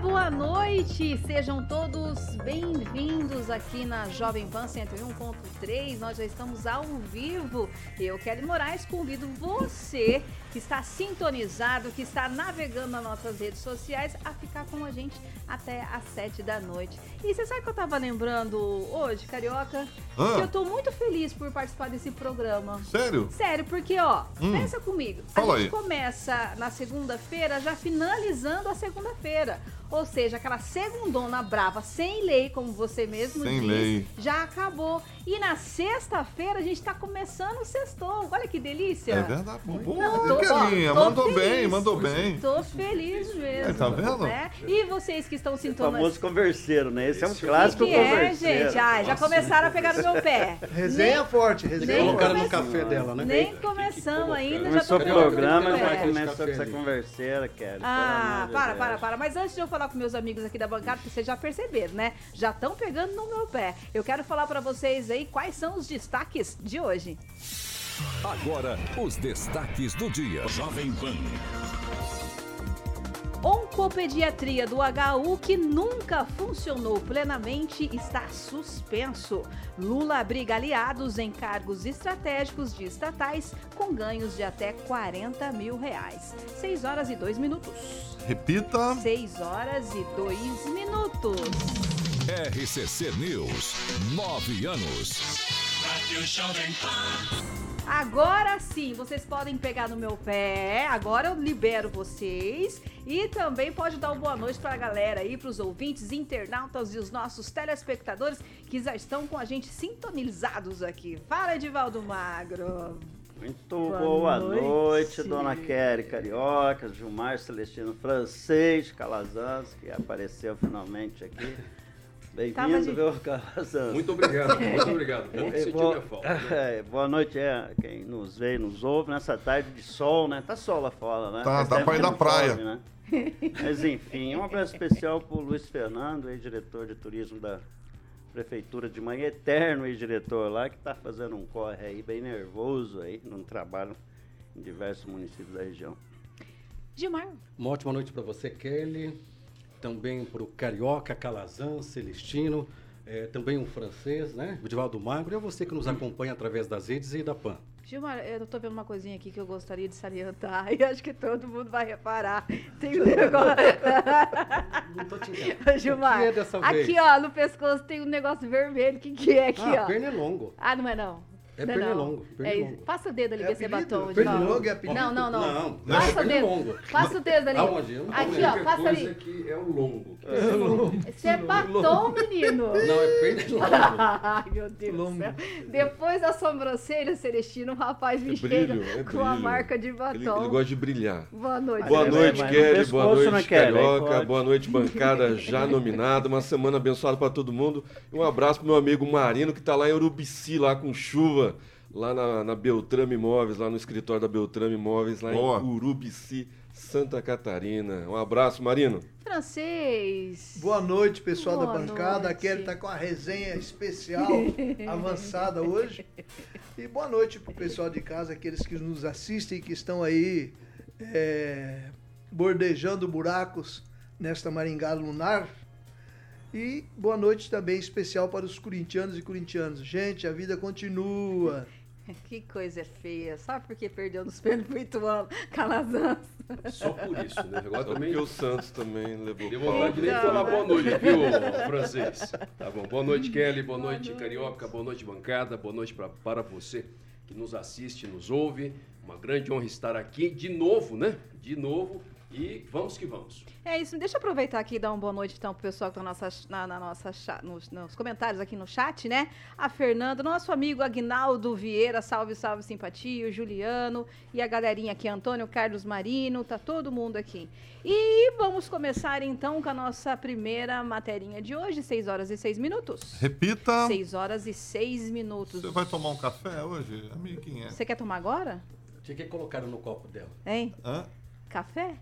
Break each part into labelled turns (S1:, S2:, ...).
S1: Boa noite! Sejam todos bem-vindos aqui na Jovem Pan 101.3. Nós já estamos ao vivo. Eu, Kelly Moraes, convido você que está sintonizado, que está navegando nas nossas redes sociais, a ficar com a gente até às sete da noite. E você sabe que eu estava lembrando hoje, Carioca? Ah. Que eu estou muito feliz por participar desse programa.
S2: Sério?
S1: Sério, porque, ó, hum. pensa comigo.
S2: Fala
S1: a gente
S2: aí.
S1: começa na segunda-feira, já finalizando a segunda-feira. Ou seja, aquela segundona brava, sem lei, como você mesmo
S2: sem
S1: disse,
S2: lei.
S1: já acabou. E na sexta-feira a gente está começando o sextou. Olha que delícia. É
S2: verdade. Boa, Kelinha. Mandou feliz. bem, mandou bem.
S1: Tô feliz mesmo.
S2: É, tá vendo?
S1: Né? E vocês que estão sintonizando.
S3: O famoso converseiro, né? Esse é um clássico
S1: que é, gente? Ah, já começaram a pegar no meu pé.
S4: Resenha nem, forte, resenha.
S5: Colocaram no café dela, né?
S1: Nem começamos ainda,
S3: Começou
S1: já tô
S3: o programa, já começou com essa converseira, quero.
S1: Ah, para, para, para. Mas antes de eu falar com meus amigos aqui da bancada, porque vocês já perceberam, né? Já estão pegando no meu pé. Eu quero falar para vocês aí quais são os destaques de hoje.
S6: Agora, os destaques do dia. Jovem Pan.
S1: Oncopediatria do HU que nunca funcionou plenamente está suspenso. Lula abriga aliados em cargos estratégicos de estatais com ganhos de até 40 mil reais. 6 horas e 2 minutos.
S2: Repita.
S1: 6 horas e 2 minutos.
S6: RCC News. 9 anos. Rádio Jovem
S1: Pan. Agora sim, vocês podem pegar no meu pé. Agora eu libero vocês. E também pode dar uma boa noite para a galera aí, para os ouvintes, internautas e os nossos telespectadores que já estão com a gente sintonizados aqui. Fala, Edivaldo Magro.
S3: Muito boa, boa noite. noite. dona Kelly Carioca, Gilmar Celestino Francês Calazans, que apareceu finalmente aqui. Bem-vindo, meu Calazans.
S5: Muito obrigado, muito obrigado. Bom sentir minha falta. Né?
S3: É, boa noite é, quem nos vê e nos ouve nessa tarde de sol, né? Tá sol lá fora, né?
S2: Tá, tá pra ir na praia. Né?
S3: Mas enfim, um abraço especial pro Luiz Fernando, ex-diretor de turismo da Prefeitura de Manhã, eterno ex-diretor lá, que tá fazendo um corre aí bem nervoso aí, num trabalho em diversos municípios da região.
S1: Gilmar.
S5: Uma ótima noite para você, Kelly também para o Carioca, Calazan, Celestino, é, também um francês, né? O Divaldo Magro, e é você que nos acompanha através das redes e da PAN.
S1: Gilmar, eu estou vendo uma coisinha aqui que eu gostaria de salientar e acho que todo mundo vai reparar. Tem um negócio.
S5: Não tô te entendendo.
S1: Gilmar,
S5: é
S1: aqui ó, no pescoço tem um negócio vermelho. O que, que é aqui,
S5: ah,
S1: ó?
S5: pernilongo.
S1: Ah, não é não.
S5: É não, pernilongo.
S1: pernilongo. É, passa o dedo ali, é ver se é batom.
S4: Pernilongo é apelido?
S1: Não, não, não.
S5: Não,
S1: passa
S5: é o dedo.
S1: Passa o dedo ali.
S5: Aonde?
S1: Aqui, ó, passa ali.
S5: aqui é o longo.
S1: É longo. Você é batom, menino.
S5: Não, é pernilongo.
S1: Ai, meu Deus longo. do céu. Depois da sobrancelha, Celestino, o rapaz me é chega brilho, é com a marca de batom. Ele,
S2: ele, gosta de brilhar.
S1: Boa noite.
S2: Boa noite, Kelly. Boa noite, Carioca. Boa noite, bancada já nominada. Uma semana abençoada para todo mundo. E um abraço pro meu amigo Marino, que tá lá em Urubici, lá com chuva lá na, na Beltrame Imóveis, lá no escritório da Beltrame Imóveis, lá Boa. em Urubici, Santa Catarina. Um abraço, Marino.
S1: Francês.
S4: Boa noite, pessoal Boa da bancada. Noite. A Kelly está com a resenha especial avançada hoje. E boa noite para o pessoal de casa, aqueles que nos assistem e que estão aí é, bordejando buracos nesta Maringá lunar. E boa noite também especial para os corintianos e corintianos. Gente, a vida continua.
S1: Que coisa feia. Sabe por que perdeu nos pênaltis pro Ituano? Calazans.
S5: Só por isso, né? Agora
S2: Só também... porque o Santos também levou
S5: Deu vontade de nem então. falar boa noite, viu, francês? Tá bom. Boa noite, Kelly. Boa, boa noite, noite, Carioca. Boa noite, bancada. Boa noite pra, para você
S2: que nos assiste, nos ouve. Uma grande honra estar aqui de novo, né? De novo. E vamos que vamos.
S1: É isso. Deixa eu aproveitar aqui e dar uma boa noite então pro pessoal que tá na nossa, na, na nossa nos, nos, comentários aqui no chat, né? A Fernanda, nosso amigo Agnaldo Vieira, salve, salve, simpatia, o Juliano e a galerinha aqui, Antônio Carlos Marino, tá todo mundo aqui. E vamos começar então com a nossa primeira materinha de hoje, 6 horas e 6 minutos.
S7: Repita.
S1: 6 horas e 6 minutos.
S7: Você vai tomar um café hoje, amiguinha?
S1: Você quer tomar agora?
S5: Tinha que colocar no copo dela.
S1: Hein? Hã? Café?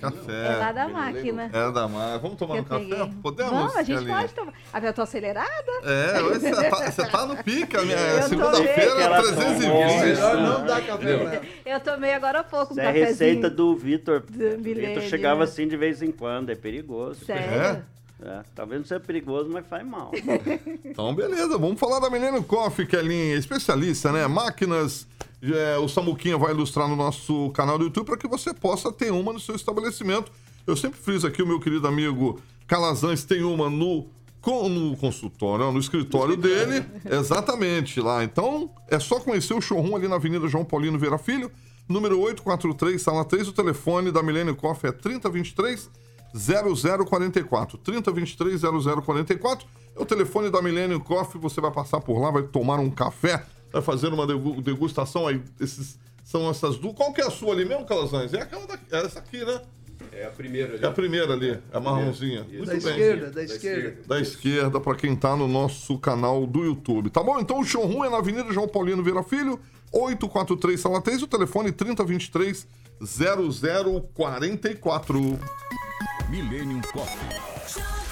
S7: Café.
S1: É lá da máquina.
S7: É da máquina. Vamos tomar um café? Podemos?
S1: Vamos, a gente pode tomar. Ah, eu tô acelerada?
S7: É, você tá, você tá no pica, minha segunda-feira, 320. Melhor
S4: não dá café pra ela.
S1: Eu tomei agora há pouco um
S3: Isso é receita do Vitor. O Vitor chegava assim de vez em quando, é perigoso.
S1: Sério? É?
S3: É, talvez não seja perigoso, mas faz mal.
S7: então, beleza. Vamos falar da Milênio Coffee, que é linha especialista, né? Máquinas. É, o Samuquinha vai ilustrar no nosso canal do YouTube para que você possa ter uma no seu estabelecimento. Eu sempre friso aqui, o meu querido amigo Calazans tem uma no no consultório, no escritório dele, exatamente lá. Então, é só conhecer o showroom ali na Avenida João Paulino Vera Filho, número 843, sala 3. O telefone da Milênio Coffee é 3023 0044. 3023 0044 é o telefone da Millennium Coffee. Você vai passar por lá, vai tomar um café, vai fazer uma degustação aí. Esses, são essas duas. Qual que é a sua ali mesmo, Calazans? É aquela daqui, é essa aqui, né?
S2: É a primeira ali.
S7: É a primeira ali, é a marronzinha.
S4: Muito da bem. esquerda, da esquerda.
S7: Da esquerda, para quem tá no nosso canal do YouTube. Tá bom? Então o showroom é na Avenida João Paulino Vieira Filho, 843 Sala 3, o telefone 3023 0044.
S6: Millennium Coffee.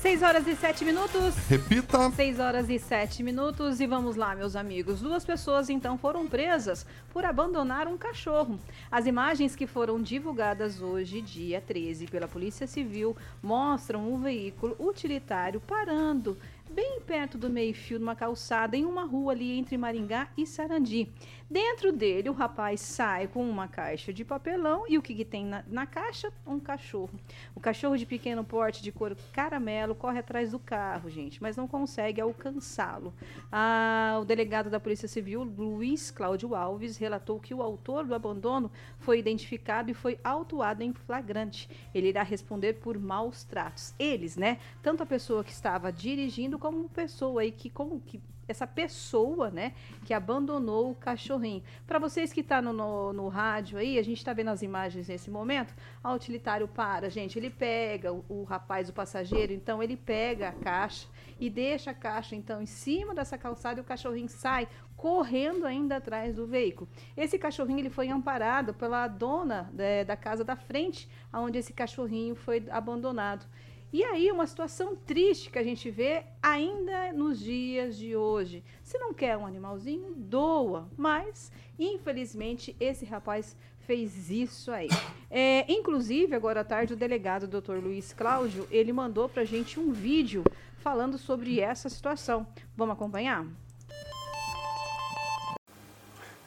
S1: 6 horas e 7 minutos.
S7: Repita.
S1: 6 horas e 7 minutos. E vamos lá, meus amigos. Duas pessoas então foram presas por abandonar um cachorro. As imagens que foram divulgadas hoje, dia 13, pela Polícia Civil, mostram um veículo utilitário parando bem perto do meio-fio, numa calçada, em uma rua ali entre Maringá e Sarandi. Dentro dele, o rapaz sai com uma caixa de papelão e o que, que tem na, na, caixa? Um cachorro. O cachorro de pequeno porte, de cor caramelo, corre atrás do carro, gente, mas não consegue alcançá-lo. Ah, o delegado da Polícia Civil, Luiz Cláudio Alves, relatou que o autor do abandono foi identificado e foi autuado em flagrante. Ele irá responder por maus tratos. Eles, né? Tanto a pessoa que estava dirigindo como pessoa aí que, como que essa pessoa, né, que abandonou o cachorrinho. Para vocês que estão tá no, no, no, rádio aí, a gente está vendo as imagens nesse momento, a utilitário para, gente, ele pega o, o, rapaz, o passageiro, então ele pega a caixa e deixa a caixa, então, em cima dessa calçada e o cachorrinho sai correndo ainda atrás do veículo. Esse cachorrinho ele foi amparado pela dona é, da casa da frente, onde esse cachorrinho foi abandonado. E aí, uma situação triste que a gente vê ainda nos dias de hoje. Se não quer um animalzinho, doa. Mas, infelizmente, esse rapaz fez isso aí. É, inclusive, agora à tarde, o delegado Dr. Luiz Cláudio, ele mandou para a gente um vídeo falando sobre essa situação. Vamos acompanhar?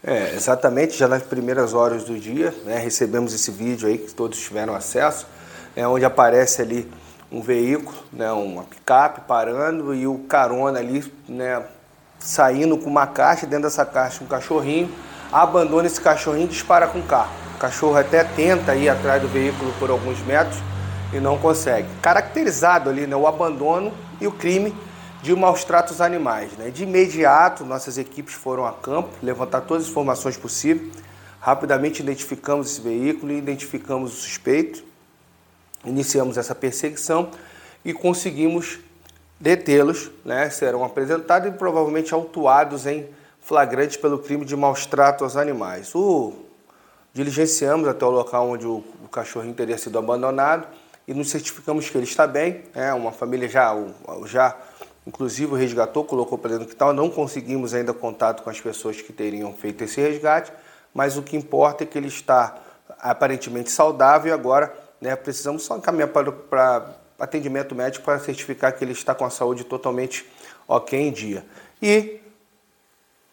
S8: É, exatamente, já nas primeiras horas do dia, né, recebemos esse vídeo aí que todos tiveram acesso, é, onde aparece ali um veículo, né, uma picape parando e o carona ali, né, saindo com uma caixa, dentro dessa caixa um cachorrinho, abandona esse cachorrinho e dispara com o carro. O cachorro até tenta ir atrás do veículo por alguns metros e não consegue. Caracterizado ali né, o abandono e o crime de maus tratos animais. Né? De imediato, nossas equipes foram a campo, levantar todas as informações possíveis. Rapidamente identificamos esse veículo e identificamos o suspeito iniciamos essa perseguição e conseguimos detê-los, né? serão apresentados e provavelmente autuados em flagrante pelo crime de maus trato aos animais. O diligenciamos até o local onde o, o cachorrinho teria sido abandonado e nos certificamos que ele está bem. É uma família já, já inclusive resgatou, colocou para dentro do quintal. Não conseguimos ainda contato com as pessoas que teriam feito esse resgate, mas o que importa é que ele está aparentemente saudável e agora né? Precisamos só encaminhar para, para atendimento médico para certificar que ele está com a saúde totalmente ok em dia. E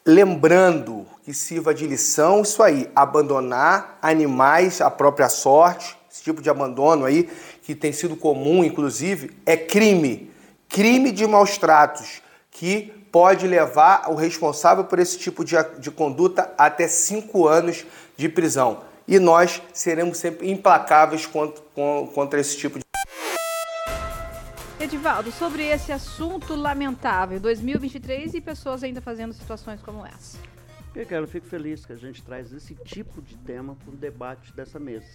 S8: lembrando que sirva de lição isso aí, abandonar animais à própria sorte, esse tipo de abandono aí que tem sido comum, inclusive, é crime, crime de maus tratos que pode levar o responsável por esse tipo de, de conduta até cinco anos de prisão. E nós seremos sempre implacáveis contra, contra esse tipo de.
S1: Edivaldo, sobre esse assunto lamentável, 2023 e pessoas ainda fazendo situações como essa.
S3: Eu fico feliz que a gente traz esse tipo de tema para o debate dessa mesa.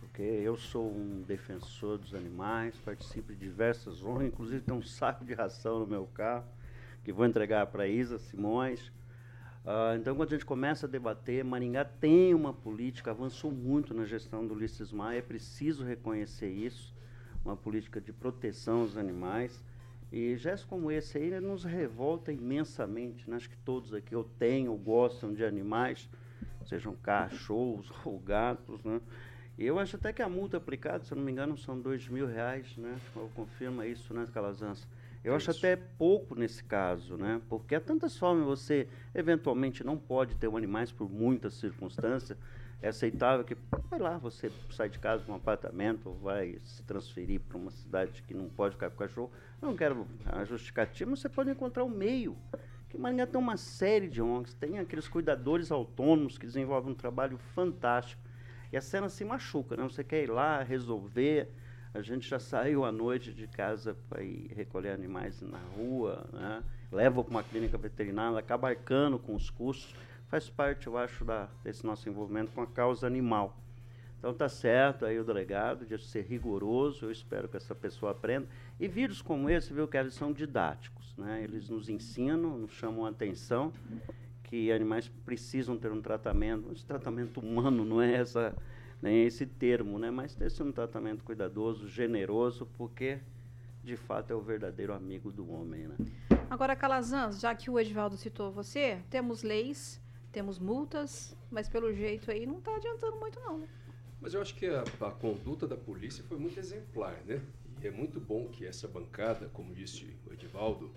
S3: Porque eu sou um defensor dos animais, participo de diversas honras, inclusive tem um saco de ração no meu carro, que vou entregar para Isa Simões. Uh, então, quando a gente começa a debater, Maringá tem uma política, avançou muito na gestão do Ulisses Maia, é preciso reconhecer isso, uma política de proteção aos animais. E gestos como esse aí nos revolta imensamente. Né? Acho que todos aqui ou têm ou gostam de animais, sejam cachorros ou gatos. Né? Eu acho até que a multa aplicada, se não me engano, são dois mil reais, né? Confirma isso, né, Calazans? Eu é acho até pouco nesse caso, né? Porque há tantas formas você eventualmente não pode ter um animais por muitas circunstâncias. É aceitável que, vai lá, você sai de casa um apartamento, vai se transferir para uma cidade que não pode ficar com o cachorro. Eu não quero a justificativa, mas você pode encontrar um meio. Que Maringá tem uma série de ONGs, tem aqueles cuidadores autônomos que desenvolvem um trabalho fantástico. E a cena se machuca, né? Você quer ir lá resolver. A gente já saiu à noite de casa para ir recolher animais na rua, né? leva para uma clínica veterinária, acaba arcando com os custos. Faz parte, eu acho, da, desse nosso envolvimento com a causa animal. Então tá certo aí o delegado de ser rigoroso, eu espero que essa pessoa aprenda. E vídeos como esse, viu, que eles são didáticos, né? Eles nos ensinam, nos chamam a atenção que animais precisam ter um tratamento, esse tratamento humano não é essa nem esse termo, né? Mas ter um tratamento cuidadoso, generoso, porque de fato é o verdadeiro amigo do homem, né?
S1: Agora, Calazans, já que o Edvaldo citou você, temos leis, temos multas, mas pelo jeito aí não está adiantando muito não. Né?
S9: Mas eu acho que a, a, conduta da polícia foi muito exemplar, né? E é muito bom que essa bancada, como disse o Edivaldo,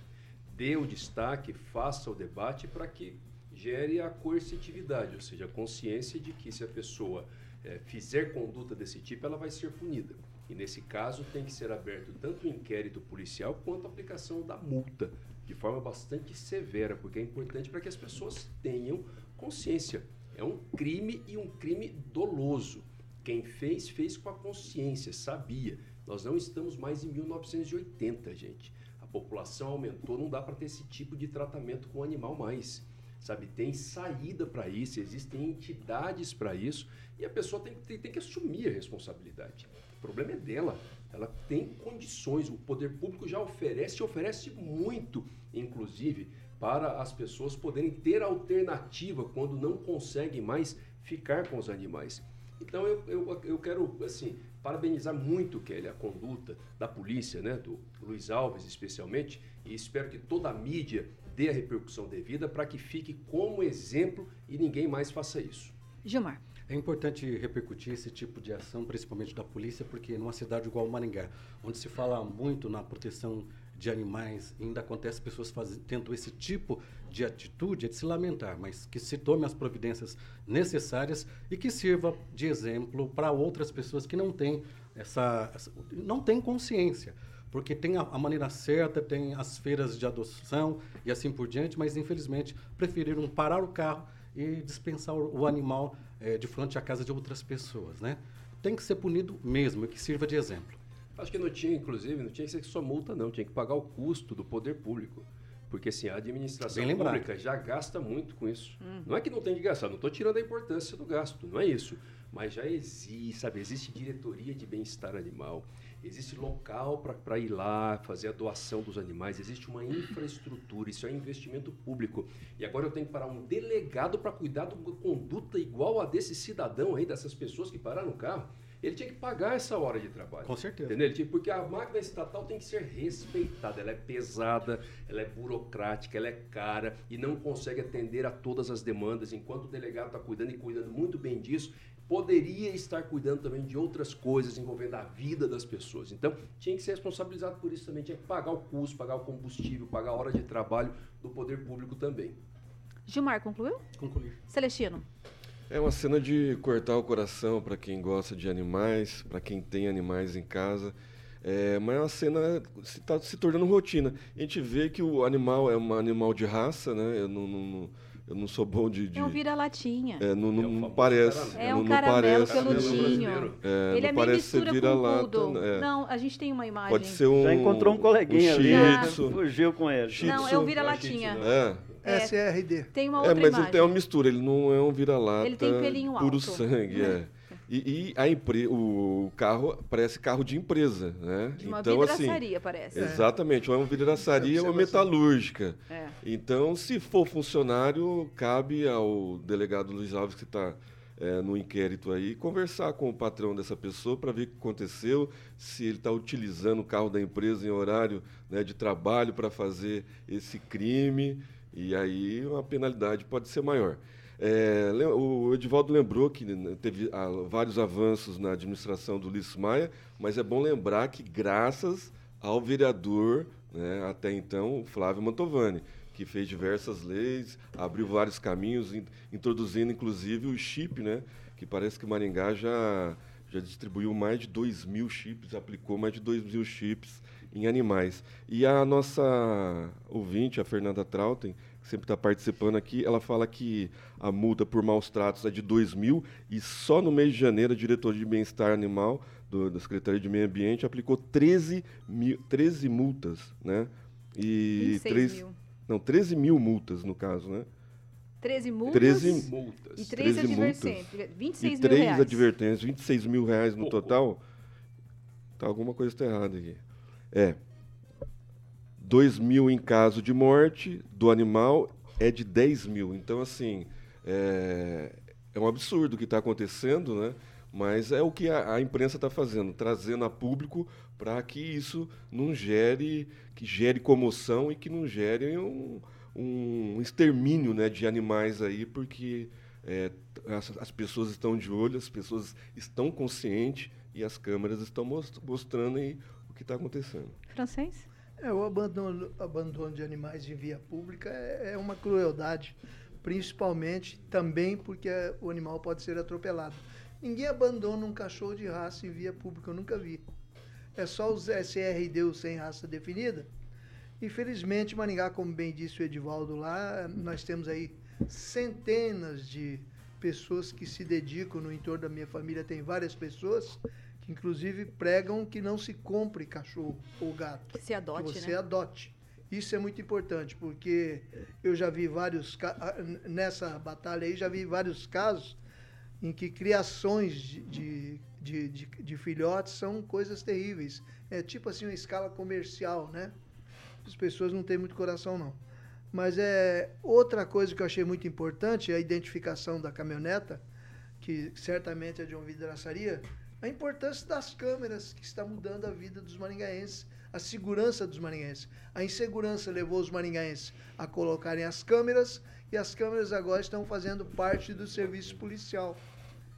S9: dê o destaque, faça o debate para que gere a coercitividade, ou seja, a consciência de que se a pessoa é, fizer conduta desse tipo, ela vai ser punida. E nesse caso tem que ser aberto tanto o inquérito policial quanto a aplicação da multa, de forma bastante severa, porque é importante para que as pessoas tenham consciência. É um crime e um crime doloso. Quem fez, fez com a consciência, sabia. Nós não estamos mais em 1980, gente. A população aumentou, não dá para ter esse tipo de tratamento com o animal mais. Sabe, tem saída para isso, existem entidades para isso, e a pessoa tem, tem, tem que assumir a responsabilidade. O problema é dela. Ela tem condições, o poder público já oferece, oferece muito, inclusive, para as pessoas poderem ter alternativa quando não conseguem mais ficar com os animais. Então eu, eu, eu quero assim parabenizar muito, Kelly, a conduta da polícia, né, do Luiz Alves especialmente, e espero que toda a mídia dê a repercussão devida para que fique como exemplo e ninguém mais faça isso.
S1: Gilmar.
S5: É importante repercutir esse tipo de ação, principalmente da polícia, porque numa cidade igual Maringá, onde se fala muito na proteção de animais, ainda acontece pessoas fazendo, tendo esse tipo de atitude, é de se lamentar, mas que se tome as providências necessárias e que sirva de exemplo para outras pessoas que não têm essa, essa não têm consciência porque tem a, a, maneira certa, tem as feiras de adoção e assim por diante, mas infelizmente preferiram parar o carro e dispensar o, o animal é, de frente à casa de outras pessoas, né? Tem que ser punido mesmo, que sirva de exemplo.
S9: Acho que não tinha, inclusive, não tinha que ser só multa, não. Tinha que pagar o custo do poder público. Porque assim, a administração pública já gasta muito com isso. Hum. Não é que não tem que gastar, não estou tirando a importância do gasto, não é isso. Mas já existe, sabe, existe diretoria de bem-estar animal, existe local para ir lá fazer a doação dos animais, existe uma infraestrutura, isso é investimento público. E agora eu tenho que parar um delegado para cuidar de uma conduta igual a desse cidadão aí, dessas pessoas que pararam no carro ele tinha que pagar essa hora de trabalho.
S5: Com certeza.
S9: Entendeu? Tinha, porque a máquina estatal tem que ser respeitada. Ela é pesada, ela é burocrática, ela é cara e não consegue atender a todas as demandas. Enquanto o delegado está cuidando e cuidando muito bem disso, poderia estar cuidando também de outras coisas envolvendo a vida das pessoas. Então, tinha que ser responsabilizado por isso também. Tinha que pagar o custo, pagar o combustível, pagar a hora de trabalho do poder público também.
S1: Gilmar, concluiu?
S5: Concluí.
S1: Celestino.
S9: É uma cena de cortar o coração para quem gosta de animais, para quem tem animais em casa.
S2: É, mas a cena está se tornando rotina. A gente vê que o animal é um animal de raça, né? Eu não, não, eu não sou bom de. de
S1: é um vira-latinha.
S2: É, não, não, é parece.
S1: É um
S2: não,
S1: caramelo peludinho.
S2: É,
S1: Ele é
S2: meio
S1: mistura
S2: vira
S1: com
S2: lata,
S1: poodle.
S2: é.
S1: Não, a gente tem uma imagem.
S2: Pode ser um.
S3: Já encontrou um coleguinha
S2: um
S3: ali. Fugiu com ele.
S1: Não, é um vira-latinha.
S2: É.
S1: É.
S4: SRD.
S1: Tem uma
S2: É,
S1: outra
S2: mas
S1: imagem.
S2: ele tem uma mistura, ele não é um vira-lata.
S1: Ele tem pelinho
S2: Puro
S1: alto.
S2: sangue, é. E, e a empre... o carro parece carro de empresa, né?
S1: De uma
S2: então, assim,
S1: parece.
S2: Exatamente, ou é uma vidraçaria ou uma
S4: Observação.
S2: metalúrgica.
S1: É.
S2: Então, se for funcionário, cabe ao delegado Luiz Alves, que está no inquérito aí, conversar com o patrão dessa pessoa para ver o que aconteceu, se ele está utilizando o carro da empresa em horário né, de trabalho para fazer esse crime, e aí a penalidade pode ser maior. É, o Edivaldo lembrou que né, teve ah, vários avanços na administração do Ulisses Maia, mas é bom lembrar que graças ao vereador, né, até então, Flávio Mantovani, que fez diversas leis, abriu vários caminhos, in- introduzindo inclusive o chip, né, que parece que Maringá já, já distribuiu mais de 2 mil chips, aplicou mais de 2 mil chips em animais. E a nossa ouvinte, a Fernanda Trautem, que sempre está participando aqui, ela fala que a multa por maus tratos é de 2 mil e só no mês de janeiro a diretoria de bem-estar animal do, da Secretaria de Meio Ambiente aplicou 13, mil, 13 multas, né? E
S1: 26
S2: três-
S1: mil.
S2: Não, 13 mil multas, no caso, né?
S1: 13 multas
S2: 13
S7: Multas.
S1: e 3
S2: 13 multas.
S1: advertências. 26
S2: e
S1: mil
S2: três
S1: reais.
S2: advertências, 26 mil reais no total. Tá, alguma coisa está errada aqui. É. 2 mil em caso de morte do animal é de 10 mil. Então, assim, é, é um absurdo o que está acontecendo, né? Mas é o que a, a imprensa está fazendo, trazendo a público para que isso não gere, que gere comoção e que não gere um, um extermínio né, de animais aí, porque é, as, as pessoas estão de olho, as pessoas estão conscientes e as câmeras estão mos- mostrando aí o que está acontecendo.
S1: Francês?
S4: É, o abandono, abandono de animais em via pública é, é uma crueldade, principalmente também porque o animal pode ser atropelado. Ninguém abandona um cachorro de raça em via pública, eu nunca vi. É só os SRD, sem raça definida. Infelizmente, Maringá, como bem disse o Edivaldo lá, nós temos aí centenas de pessoas que se dedicam no entorno da minha família, tem várias pessoas que inclusive pregam que não se compre cachorro ou gato
S1: Que se adote,
S4: que você
S1: né?
S4: adote. Isso é muito importante, porque eu já vi vários nessa batalha aí já vi vários casos em que criações de, de, de, de- de filhotes são coisas terríveis. É tipo assim uma escala comercial, né? As pessoas não têm muito coração não. Mas é outra coisa que eu achei muito importante, é a identificação da caminhoneta, que certamente é de uma vidraçaria, a importância das câmeras que está mudando a vida dos maringaenses, a segurança dos maringaenses. A insegurança levou os maringaenses a colocarem as câmeras e as câmeras agora estão fazendo parte do serviço policial.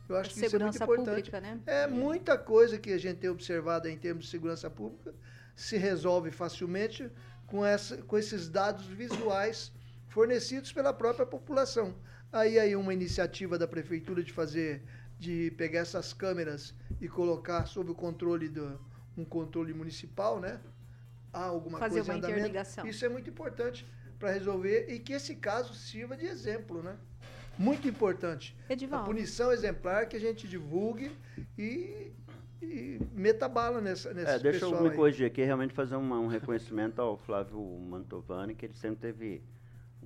S4: Eu acho
S1: A
S4: que isso é muito importante.
S1: pública, né?
S4: É muita coisa que a gente tem observado em termos de segurança pública se resolve facilmente com, essa, com esses dados visuais fornecidos pela própria população. Aí aí uma iniciativa da prefeitura de fazer, de pegar essas câmeras e colocar sob o controle do um controle municipal, né? Há alguma
S1: Fazer
S4: coisa
S1: uma
S4: andamento.
S1: interligação.
S4: Isso é muito importante para resolver e que esse caso sirva de exemplo, né? Muito importante. A
S1: Edivaldo.
S4: punição exemplar que a gente divulgue e, e meta bala nessa, nessa
S3: É, deixa eu me corrigir aqui, realmente fazer uma- um reconhecimento ao Flávio Mantovani, que ele sempre teve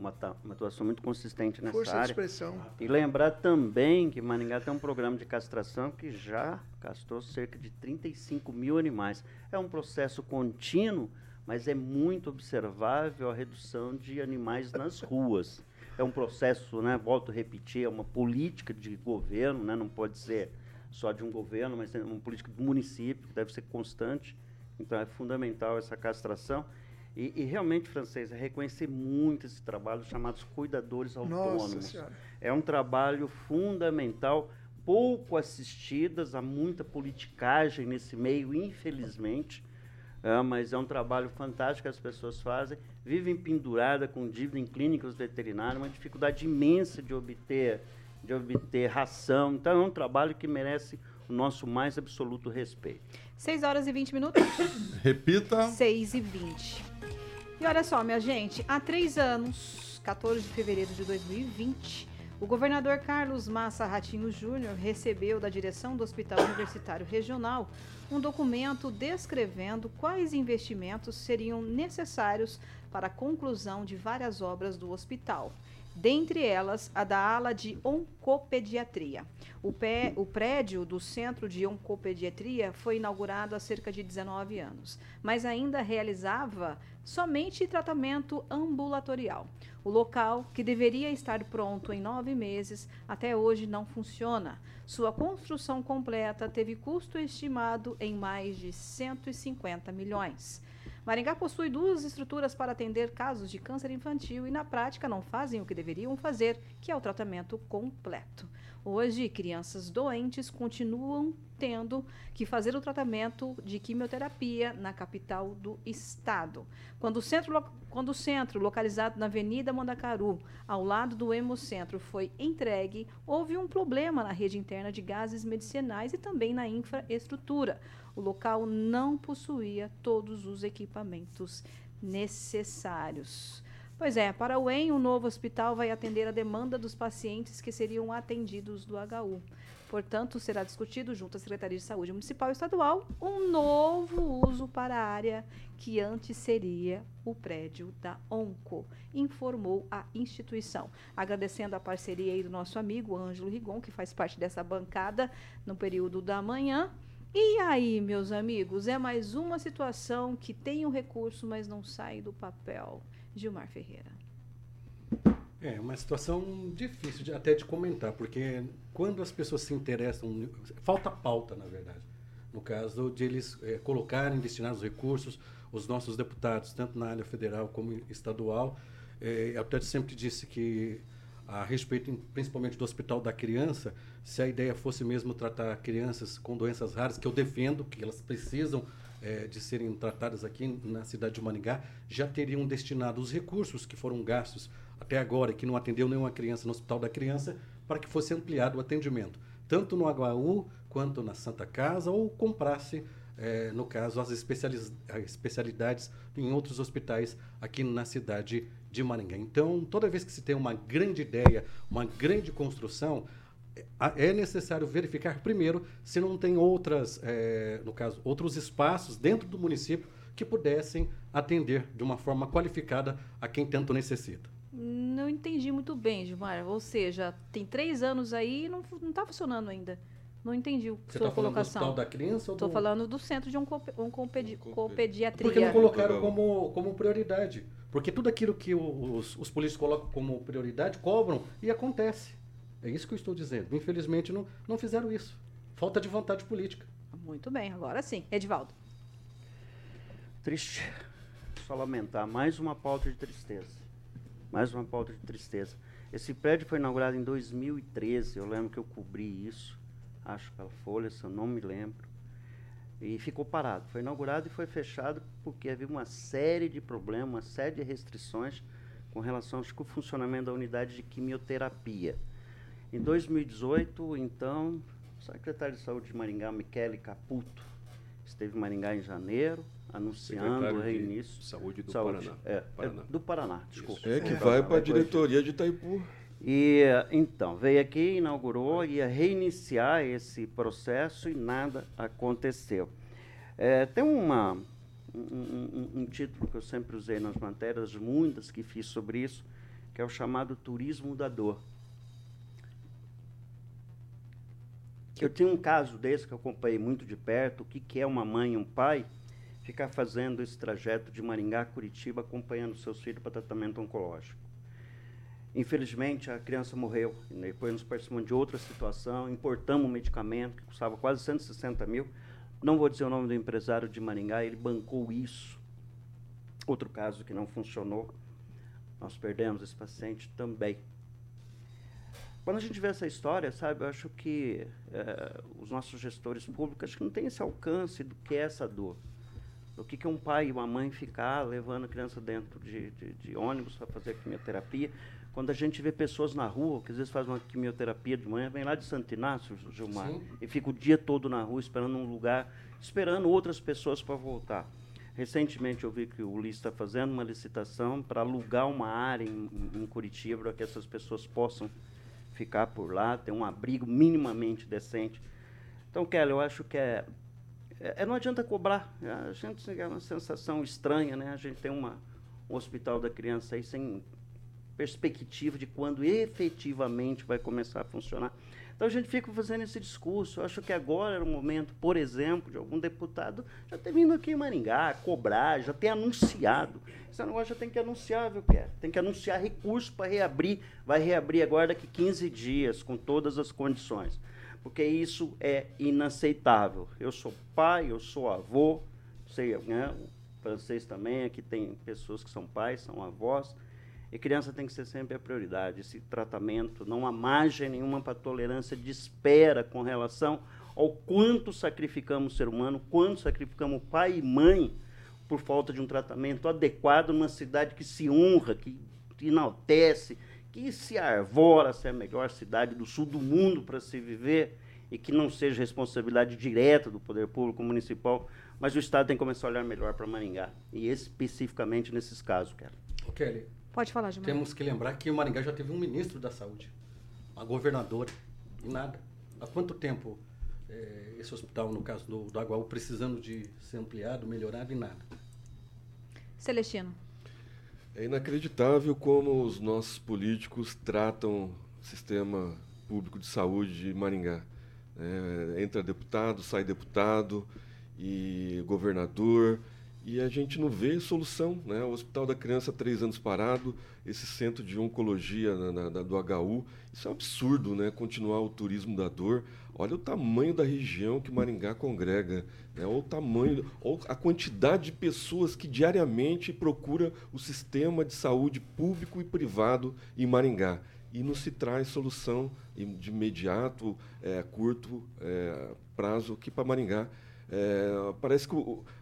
S3: uma, uma atuação muito consistente nessa
S4: Força de
S3: área.
S4: expressão.
S3: E lembrar também que Maringá tem um programa de castração que já castrou cerca de 35 mil animais. É um processo contínuo, mas é muito observável a redução de animais nas ruas. É um processo, né, volto a repetir, é uma política de governo, né, não pode ser só de um governo, mas é uma política do município que deve ser constante. Então é fundamental essa castração. E, e realmente, francês, é reconhecer muito esse trabalho chamados cuidadores autônomos. É um trabalho fundamental, pouco assistidas, há muita politicagem nesse meio, infelizmente, é, mas é um trabalho fantástico que as pessoas fazem, vivem pendurada com dívida em clínicas veterinárias, uma dificuldade imensa de obter, de obter ração. Então é um trabalho que merece o nosso mais absoluto respeito.
S1: 6 horas e 20 minutos.
S7: Repita.
S1: 6 e 20. E olha só, minha gente, há três anos, 14 de fevereiro de 2020, o governador Carlos Massa Ratinho Júnior recebeu da direção do Hospital Universitário Regional um documento descrevendo quais investimentos seriam necessários para a conclusão de várias obras do hospital dentre elas a da ala de oncopediatria. O, pé, o, prédio do Centro de Oncopediatria foi inaugurado há cerca de 19 anos, mas ainda realizava somente tratamento ambulatorial. O local, que deveria estar pronto em nove meses, até hoje não funciona. Sua construção completa teve custo estimado em mais de 150 milhões. Maringá possui duas estruturas para atender casos de câncer infantil e, na prática, não fazem o que deveriam fazer, que é o tratamento completo. Hoje, crianças doentes continuam tendo que fazer o tratamento de quimioterapia na capital do estado. Quando o centro, quando o centro localizado na Avenida Mandacaru, ao lado do Hemocentro, foi entregue, houve um problema na rede interna de gases medicinais e também na infraestrutura. O local não possuía todos os equipamentos necessários. Pois é, para o EM, o novo hospital vai atender a demanda dos pacientes que seriam atendidos do HU. Portanto, será discutido junto à Secretaria de Saúde Municipal e Estadual um novo uso para a área que antes seria o prédio da ONCO, informou a instituição. Agradecendo a parceria aí do nosso amigo Ângelo Rigon, que faz parte dessa bancada no período da manhã. E aí, meus amigos, é mais uma situação que tem o um recurso, mas não sai do papel. Gilmar Ferreira.
S5: É uma situação difícil de, até de comentar, porque quando as pessoas se interessam, falta pauta, na verdade. No caso de eles é, colocarem, destinar os recursos, os nossos deputados, tanto na área federal como estadual, é, até sempre disse que a respeito principalmente do Hospital da Criança, se a ideia fosse mesmo tratar crianças com doenças raras, que eu defendo que elas precisam é, de serem tratadas aqui na cidade de Maningá, já teriam destinado os recursos que foram gastos até agora, que não atendeu nenhuma criança no Hospital da Criança, para que fosse ampliado o atendimento, tanto no HU quanto na Santa Casa, ou comprasse, é, no caso, as especialidades em outros hospitais aqui na cidade de Maringá. Então, toda vez que se tem uma grande ideia, uma grande construção, é necessário verificar primeiro se não tem outras, é, no caso, outros espaços dentro do município que pudessem atender de uma forma qualificada a quem tanto necessita.
S1: Não entendi muito bem, Gilmar. Ou seja, tem três anos aí e não está funcionando ainda. Não entendi o
S5: Você
S1: sua
S5: tá
S1: colocação.
S5: Falando do da criança ou
S1: Estou do... falando do centro de oncopediatria.
S5: Porque não colocaram como, como prioridade. Porque tudo aquilo que os, os políticos colocam como prioridade, cobram e acontece. É isso que eu estou dizendo. Infelizmente, não, não fizeram isso. Falta de vontade política.
S1: Muito bem, agora sim. Edivaldo.
S3: Triste. Só lamentar. Mais uma pauta de tristeza. Mais uma pauta de tristeza. Esse prédio foi inaugurado em 2013. Eu lembro que eu cobri isso. Acho pela Folha, se eu não me lembro. E ficou parado. Foi inaugurado e foi fechado porque havia uma série de problemas, uma série de restrições com relação ao funcionamento da unidade de quimioterapia. Em 2018, então, o secretário de Saúde de Maringá, Michele Caputo, esteve em Maringá em janeiro, anunciando o reinício.
S2: De saúde do saúde, Paraná.
S3: É, Paraná. É, do Paraná, desculpa.
S2: É que vai para a diretoria de Itaipu.
S3: E então, veio aqui, inaugurou, ia reiniciar esse processo e nada aconteceu. É, tem uma, um, um, um, título que eu sempre usei nas matérias, muitas que fiz sobre isso, que é o chamado turismo da dor. Eu tinha um caso desse que eu acompanhei muito de perto, o que, que é uma mãe e um pai ficar fazendo esse trajeto de Maringá a Curitiba acompanhando seus filhos para tratamento oncológico. Infelizmente, a criança morreu. Depois nos participamos de outra situação, importamos um medicamento que custava quase 160 mil. Não vou dizer o nome do empresário de Maringá, ele bancou isso. Outro caso que não funcionou. Nós perdemos esse paciente também. Quando a gente vê essa história, sabe, eu acho que é, os nossos gestores públicos acho que não têm esse alcance do que é essa dor. Do que, que um pai e uma mãe ficar levando a criança dentro de, de, de ônibus para fazer quimioterapia, Quando a gente vê pessoas na rua, que às vezes faz uma quimioterapia de manhã, vem lá de Santo Inácio, Gilmar, Sim. e fica o dia todo na rua esperando um lugar, esperando outras pessoas para voltar. Recentemente eu vi que o LIS está fazendo uma licitação para alugar uma área em, em Curitiba para que essas pessoas possam ficar por lá, ter um abrigo minimamente decente. Então, Kelly, eu acho que é, é, não adianta cobrar. A gente tem uma sensação estranha, né? A gente tem uma, um hospital da criança aí sem perspectiva de quando efetivamente vai começar a funcionar. Então a gente fica fazendo esse discurso. Eu acho que agora era o momento, por exemplo, de algum deputado já ter vindo aqui em Maringá, cobrar, já ter anunciado. Esse negócio já tem que anunciar, viu, Pierre? Tem que anunciar recurso para reabrir. Vai reabrir agora daqui 15 dias, com todas as condições. Porque isso é inaceitável. Eu sou pai, eu sou avô, sei, né? o francês também, aqui tem pessoas que são pais, são avós. E criança tem que ser sempre a prioridade. Esse tratamento, não há margem nenhuma para tolerância de espera com relação ao quanto sacrificamos o ser humano, quanto sacrificamos pai e mãe por falta de um tratamento adequado numa cidade que se honra, que enaltece, que se arvora ser a melhor cidade do sul do mundo para se viver e que não seja responsabilidade direta do poder público municipal, mas o Estado tem que começar a olhar melhor para Maringá, e especificamente nesses casos, Kelly.
S5: Kelly,
S1: Pode falar, Gilmar.
S5: Temos que lembrar que o Maringá já teve um ministro da saúde, uma governadora, e nada. Há quanto tempo é, esse hospital, no caso do, do Aguaú, precisando de ser ampliado, melhorado e nada?
S1: Celestino.
S2: É inacreditável como os nossos políticos tratam o sistema público de saúde de Maringá. É, entra deputado, sai deputado e governador e a gente não vê solução. Né? O Hospital da Criança, três anos parado, esse centro de oncologia na, na, do HU, isso é um absurdo, né? continuar o turismo da dor. Olha o tamanho da região que Maringá congrega, né? ou o tamanho, ou a quantidade de pessoas que diariamente procura o sistema de saúde público e privado em Maringá. E não se traz solução de imediato, é, curto é, prazo aqui para Maringá. É, parece que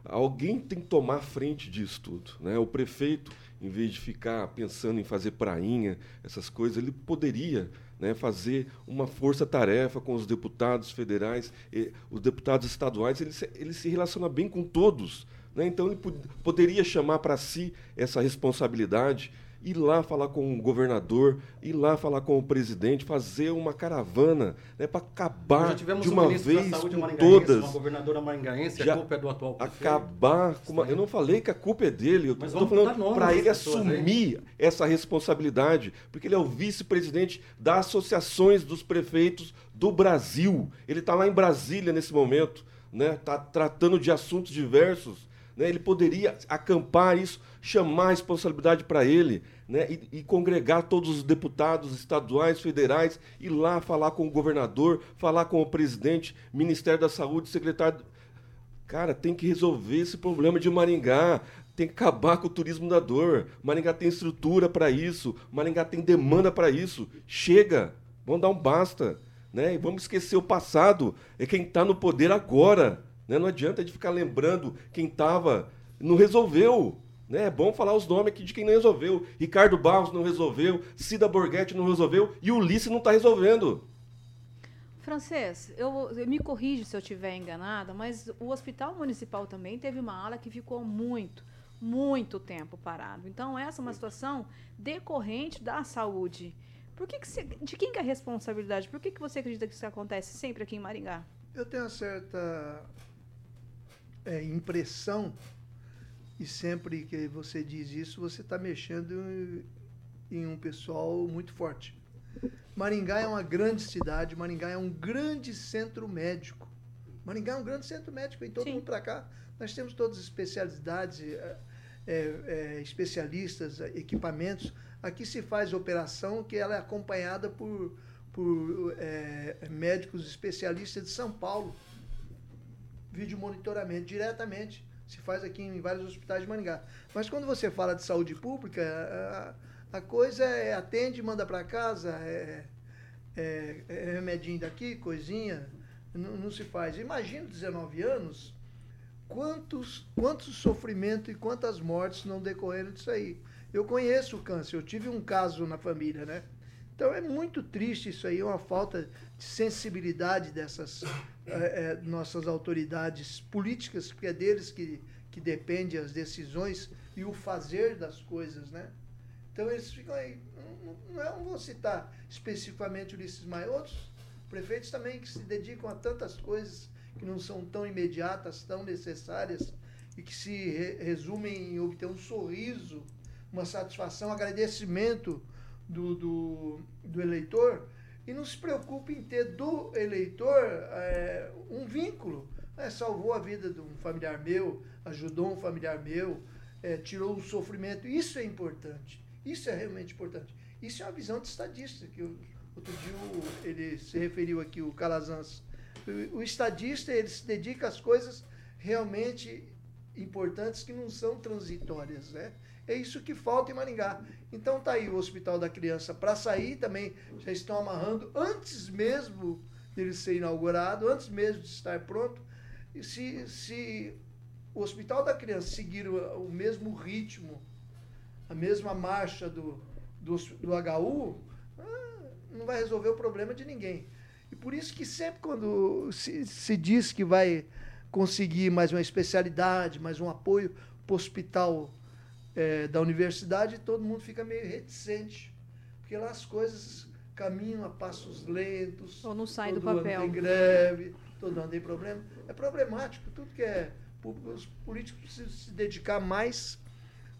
S2: alguém tem que tomar frente disso tudo. Né? O prefeito, em vez de ficar pensando em fazer prainha, essas coisas, ele poderia né, fazer uma força-tarefa com os deputados federais, e, os deputados estaduais, ele se, ele se relaciona bem com todos. Né? Então, ele pod poderia chamar para si essa responsabilidade ir lá falar com o governador, ir lá falar com o presidente, fazer uma caravana né, para acabar de uma um vez com todas. Uma
S5: governadora maringaense, já a culpa é do atual
S2: prefeito. Acabar com uma, Eu não falei que a culpa é dele, eu estou falando para ele assumir aí. essa responsabilidade, porque ele é o vice-presidente das associações dos prefeitos do Brasil. Ele está lá em Brasília nesse momento, né? Está tratando de assuntos diversos. Né? Ele poderia acampar isso chamar a responsabilidade para ele né, e, e, congregar todos os deputados estaduais, federais, ir lá falar com o governador, falar com o presidente, Ministério da Saúde, secretário. Cara, tem que resolver esse problema de Maringá. Tem que acabar com o turismo da dor. Maringá tem estrutura para isso. Maringá tem demanda para isso. Chega. Vamos dar um basta. Né? E vamos esquecer o passado. É quem está no poder agora. Né? Não adianta de ficar lembrando quem estava. Não resolveu. Né? É bom falar os nomes aqui de quem não resolveu. Ricardo Barros não resolveu, Cida Borghetti não resolveu e o Ulisses não está resolvendo.
S1: Francês, eu, eu, me corrige se eu estiver enganada, mas o Hospital Municipal também teve uma ala que ficou muito, muito tempo parado. Então, essa é uma situação decorrente da saúde. Por que, que você, de quem que é a responsabilidade? Por que, que você acredita que isso acontece sempre aqui em Maringá?
S4: Eu tenho uma certa é, impressão e sempre que você diz isso, você está mexendo em um pessoal muito forte. Maringá é uma grande cidade, Maringá é um grande centro médico. Maringá é um grande centro médico, vem todo Sim. mundo para cá. Nós temos todas as especialidades, é, é, especialistas, equipamentos. Aqui se faz operação que ela é acompanhada por, por é, médicos especialistas de São Paulo. Vídeo monitoramento diretamente se faz aqui em vários hospitais de Maringá. Mas quando você fala de saúde pública, a, a coisa é atende, manda para casa, é, é, é, remedinho daqui, coisinha, não, não se faz. Imagina 19 anos, quantos, quantos sofrimento e quantas mortes não decorreram disso aí. Eu conheço o câncer, eu tive um caso na família, né? Então é muito triste isso aí, é uma falta sensibilidade dessas é, é, nossas autoridades políticas, porque é deles que, que depende as decisões e o fazer das coisas, né? Então eles ficam aí, não, não, não vou citar especificamente Ulisses Maia, outros prefeitos também que se dedicam a tantas coisas que não são tão imediatas, tão necessárias e que se re resumem em obter um sorriso, uma satisfação, agradecimento do, do, do eleitor e não se preocupe em ter do eleitor é, um vínculo. É, salvou a vida de um familiar meu, ajudou um familiar meu, é, tirou um sofrimento. Isso é importante. Isso é realmente importante. Isso é uma visão de estadista, que eu, outro dia ele se referiu aqui, o Calazans. O, o estadista, ele se dedica às coisas realmente importantes que não são transitórias, né? É isso que falta em Maringá. Então tá aí o Hospital da Criança para sair também, já estão amarrando antes mesmo dele ser inaugurado, antes mesmo de estar pronto. E se, se o Hospital da Criança seguir o, o mesmo ritmo, a mesma marcha do, do, do HU, ah, não vai resolver o problema de ninguém. E por isso que sempre quando se, se diz que vai conseguir mais uma especialidade, mais um apoio para o hospital é, da universidade, todo mundo fica meio reticente, porque lá as coisas caminham a passos lentos.
S1: Ou não saem do papel.
S4: Ano tem greve, todo ano tem problema. É problemático, tudo que é os políticos precisam se dedicar mais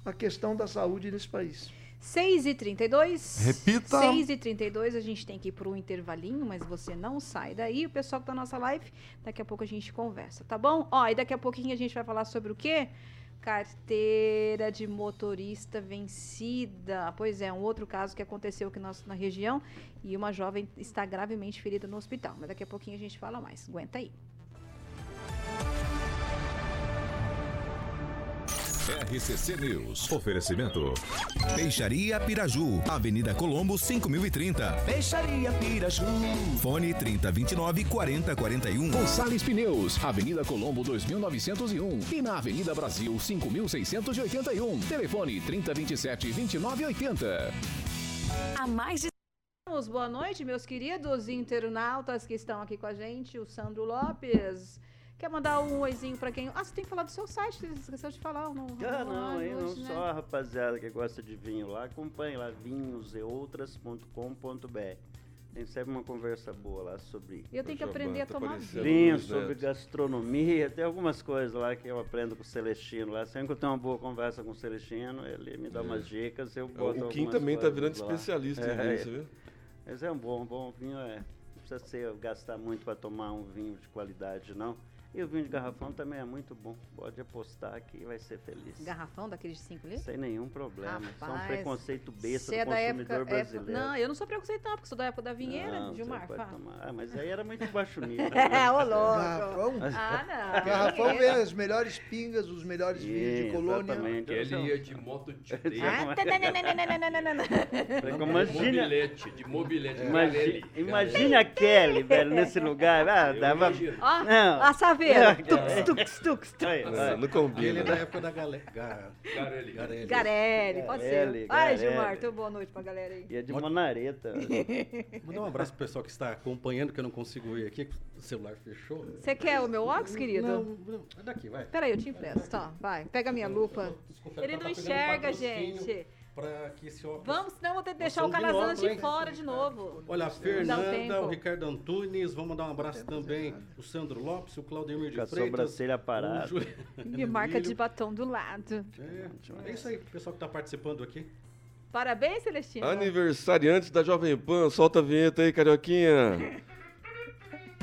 S4: à questão da saúde nesse país.
S1: 6 e 32
S7: Repita.
S1: 6 e 32 a gente tem que ir para o intervalinho, mas você não sai daí. O pessoal que tá na nossa live, daqui a pouco a gente conversa, tá bom? Ó, e daqui a pouquinho a gente vai falar sobre o quê? Carteira de motorista vencida. Pois é, um outro caso que aconteceu aqui na, região e uma jovem está gravemente ferida no hospital. Mas daqui a pouquinho a gente fala mais. Aguenta aí.
S6: RCC News. Oferecimento.
S10: Peixaria Piraju. Avenida Colombo, 5030.
S9: Peixaria Piraju.
S10: Fone 3029 4041.
S11: Gonçalves Pneus. Avenida Colombo, 2901. E na Avenida Brasil, 5681. Telefone 3027 2980.
S1: A mais de Boa noite, meus queridos internautas que estão aqui com a gente. O Sandro Lopes. Quer mandar um oizinho pra quem. Ah, você tem que falar do seu site, você esqueceu de falar.
S3: Não, ah, não, aí não né? só a rapaziada que gosta de vinho lá, acompanhe lá vinhoseoutras.com.br. Tem sempre uma conversa boa lá sobre.
S1: Eu tenho que aprender a tomar vinho.
S3: Vinho, sobre gastronomia, tem algumas coisas lá que eu aprendo com o Celestino lá. Sempre que eu tenho uma boa conversa com o Celestino, ele me dá é. umas dicas, eu boto
S2: O Kim também tá virando lá. especialista é, em vinho, viu?
S3: Mas é um bom, bom vinho, é. Não precisa ser, gastar muito para tomar um vinho de qualidade, não. E o vinho de garrafão também é muito bom. Pode apostar que vai ser feliz.
S1: Garrafão daqueles de 5 litros?
S3: Sem nenhum problema. Rapaz, Só um preconceito besta
S1: é
S3: do consumidor época,
S1: brasileiro. Época, não, eu não sou preconceito não, porque sou da época da vinheira, não, Gilmar.
S3: Ah, mas aí era muito baixo nível.
S1: é, ô louco.
S4: Garrafão?
S1: Ah,
S4: não. Garrafão vem as melhores pingas, os melhores vinhos de colônia.
S2: Exatamente. Ele ia de moto de.
S3: De mobilete,
S2: de mobilete.
S3: Imagine a Kelly, velho, nesse lugar. Ah, dava...
S1: Ó, a saveira. Tux, tux, tux.
S2: Não combina.
S5: Ele na época da galera.
S1: Garelli. Garelli. Garelli, pode ser. Vai, Gilmar, então boa noite pra galera aí.
S3: E é de Monareta.
S5: Mandar um abraço pro pessoal que está acompanhando, que eu não consigo ver aqui, o celular fechou.
S1: Você quer o meu óculos, querido?
S5: Não, não, é daqui, vai.
S1: Peraí, eu te empresto, tá, vai. Pega a minha lupa. Desculpa, Ele não tá enxerga, gente
S5: para que esse óculos.
S1: Vamos, senão vou ter que deixar o Calazans de fora de novo.
S5: Olha, a Fernanda, o Ricardo Antunes, vamos mandar um abraço também. O Sandro Lopes, o Claudemir de
S3: Com a
S5: Freitas.
S3: sobrancelha parada.
S1: E marca de batom do lado.
S5: É, é isso aí, pessoal que está participando aqui.
S1: Parabéns, Celestino.
S2: Aniversariantes da Jovem Pan, solta a vinheta aí, Carioquinha.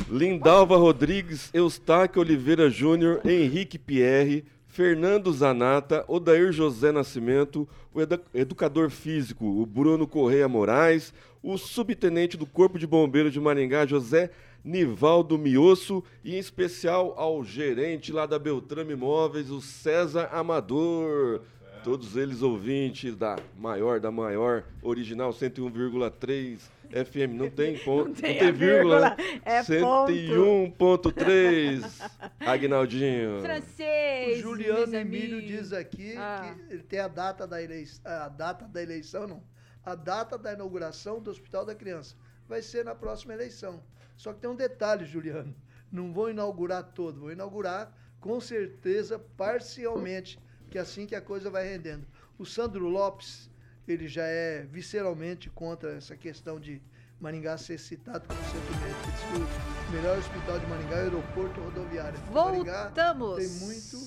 S2: Lindalva Rodrigues, Eustáquio Oliveira Júnior, Henrique Pierre, Fernando Zanata, Odair José Nascimento, o educador físico, o Bruno Correia Moraes, o subtenente do Corpo de Bombeiros de Maringá, José Nivaldo Miosso, e em especial ao gerente lá da Beltrame Imóveis, o César Amador. Todos eles ouvintes da maior, da maior, original 101,3
S9: FM, não tem ponto, não tem, não tem vírgula. vírgula. É 101.3. Agnaldinho.
S1: Francês.
S4: O Juliano Emílio diz aqui ah. que ele tem a data da eleição, a data da eleição não, a data da inauguração do Hospital da Criança. Vai ser na próxima eleição. Só que tem um detalhe, Juliano. Não vou inaugurar todo, vou inaugurar com certeza parcialmente, que é assim que a coisa vai rendendo. O Sandro Lopes, ele já é visceralmente contra essa questão de Maringá ser citado como centro médico. Ele diz que o melhor hospital de Maringá é o aeroporto rodoviário.
S1: Voltamos.
S4: tem muito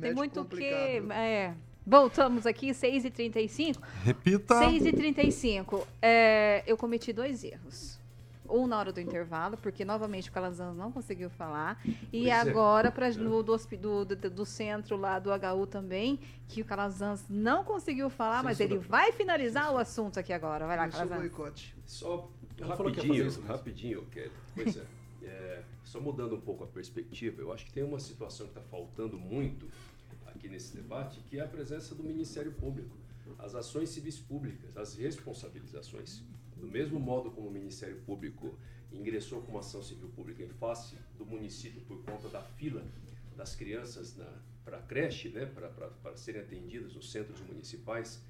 S1: Tem muito que... É, voltamos aqui, 6h35.
S7: Repita.
S1: 6h35. É, eu cometi dois erros um na hora do intervalo, porque novamente o Calazans não conseguiu falar. E pois é. agora, é. para do, do, do, do, centro lá do HU também, que o Calazans não conseguiu falar, mas ele vai finalizar o assunto aqui agora. Vai lá, Calazans.
S9: boicote. Só rapidinho, rapidinho, Kelly. Pois é, é. Só mudando um pouco a perspectiva, eu acho que tem uma situação que está faltando muito aqui nesse debate, que é a presença do Ministério Público. As ações civis públicas, as responsabilizações. Do mesmo modo como o Ministério Público ingressou com uma ação civil pública em face do município por conta da fila das crianças para a creche, né, para serem atendidas nos centros municipais,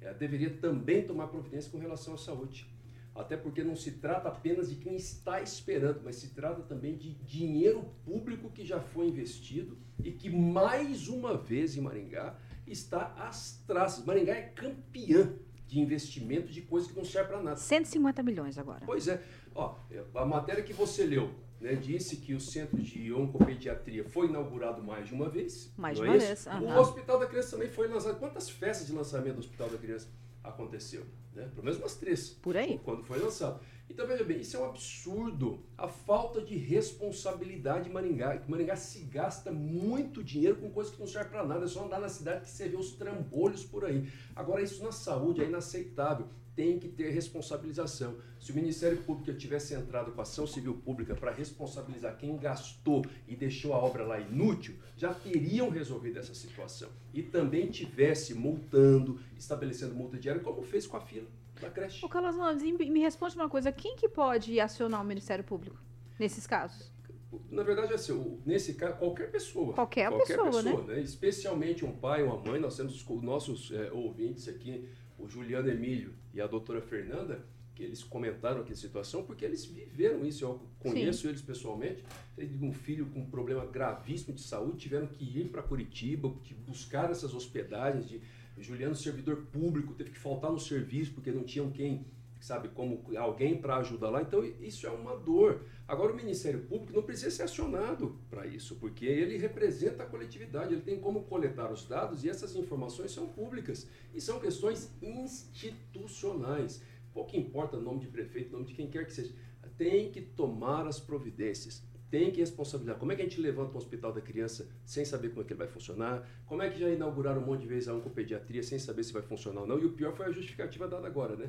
S9: é, deveria também tomar providência com relação à saúde. Até porque não se trata apenas de quem está esperando, mas se trata também de dinheiro público que já foi investido e que mais uma vez em Maringá está às traças. Maringá é campeã de investimento de coisas que não servem para nada.
S1: 150 milhões agora.
S9: Pois é. Ó, a matéria que você leu né, disse que o centro de oncopediatria foi inaugurado mais de uma vez.
S1: Mais de é uma é vez.
S9: O Hospital da Criança também foi lançado. Quantas festas de lançamento do Hospital da Criança aconteceu? Né? Pelo menos umas três.
S1: Por aí.
S9: Quando foi lançado. Então, veja bem, isso é um absurdo. A falta de responsabilidade em Maringá. Maringá se gasta muito dinheiro com coisas que não servem para nada. É só andar na cidade que você vê os trambolhos por aí. Agora, isso na saúde é inaceitável. Tem que ter responsabilização. Se o Ministério Público tivesse entrado com ação civil pública para responsabilizar quem gastou e deixou a obra lá inútil, já teriam resolvido essa situação. E também tivesse multando, estabelecendo multa diária, como fez com a fila da creche.
S1: O Carlos me responde uma coisa: quem que pode acionar o Ministério Público nesses casos?
S9: Na verdade, assim, nesse caso, qualquer pessoa.
S1: Qualquer, qualquer pessoa, pessoa né?
S9: né? Especialmente um pai, uma mãe. Nós temos os nossos é, ouvintes aqui, o Juliano Emílio e a doutora Fernanda, que eles comentaram aqui a situação, porque eles viveram isso. Eu conheço Sim. eles pessoalmente. Um filho com um problema gravíssimo de saúde, tiveram que ir para Curitiba, buscar essas hospedagens de Juliano, servidor público, teve que faltar no serviço porque não tinham quem, sabe, como alguém para ajudar lá. Então, isso é uma dor. Agora, o Ministério Público não precisa ser acionado para isso, porque ele representa a coletividade, ele tem como coletar os dados e essas informações são públicas e são questões institucionais. Pouco importa o nome de prefeito, nome de quem quer que seja. Tem que tomar as providências tem que responsabilizar. Como é que a gente levanta um hospital da criança sem saber como é que ele vai funcionar? Como é que já inauguraram um monte de vezes a oncopediatria sem saber se vai funcionar ou não? E o pior foi a justificativa dada agora, né?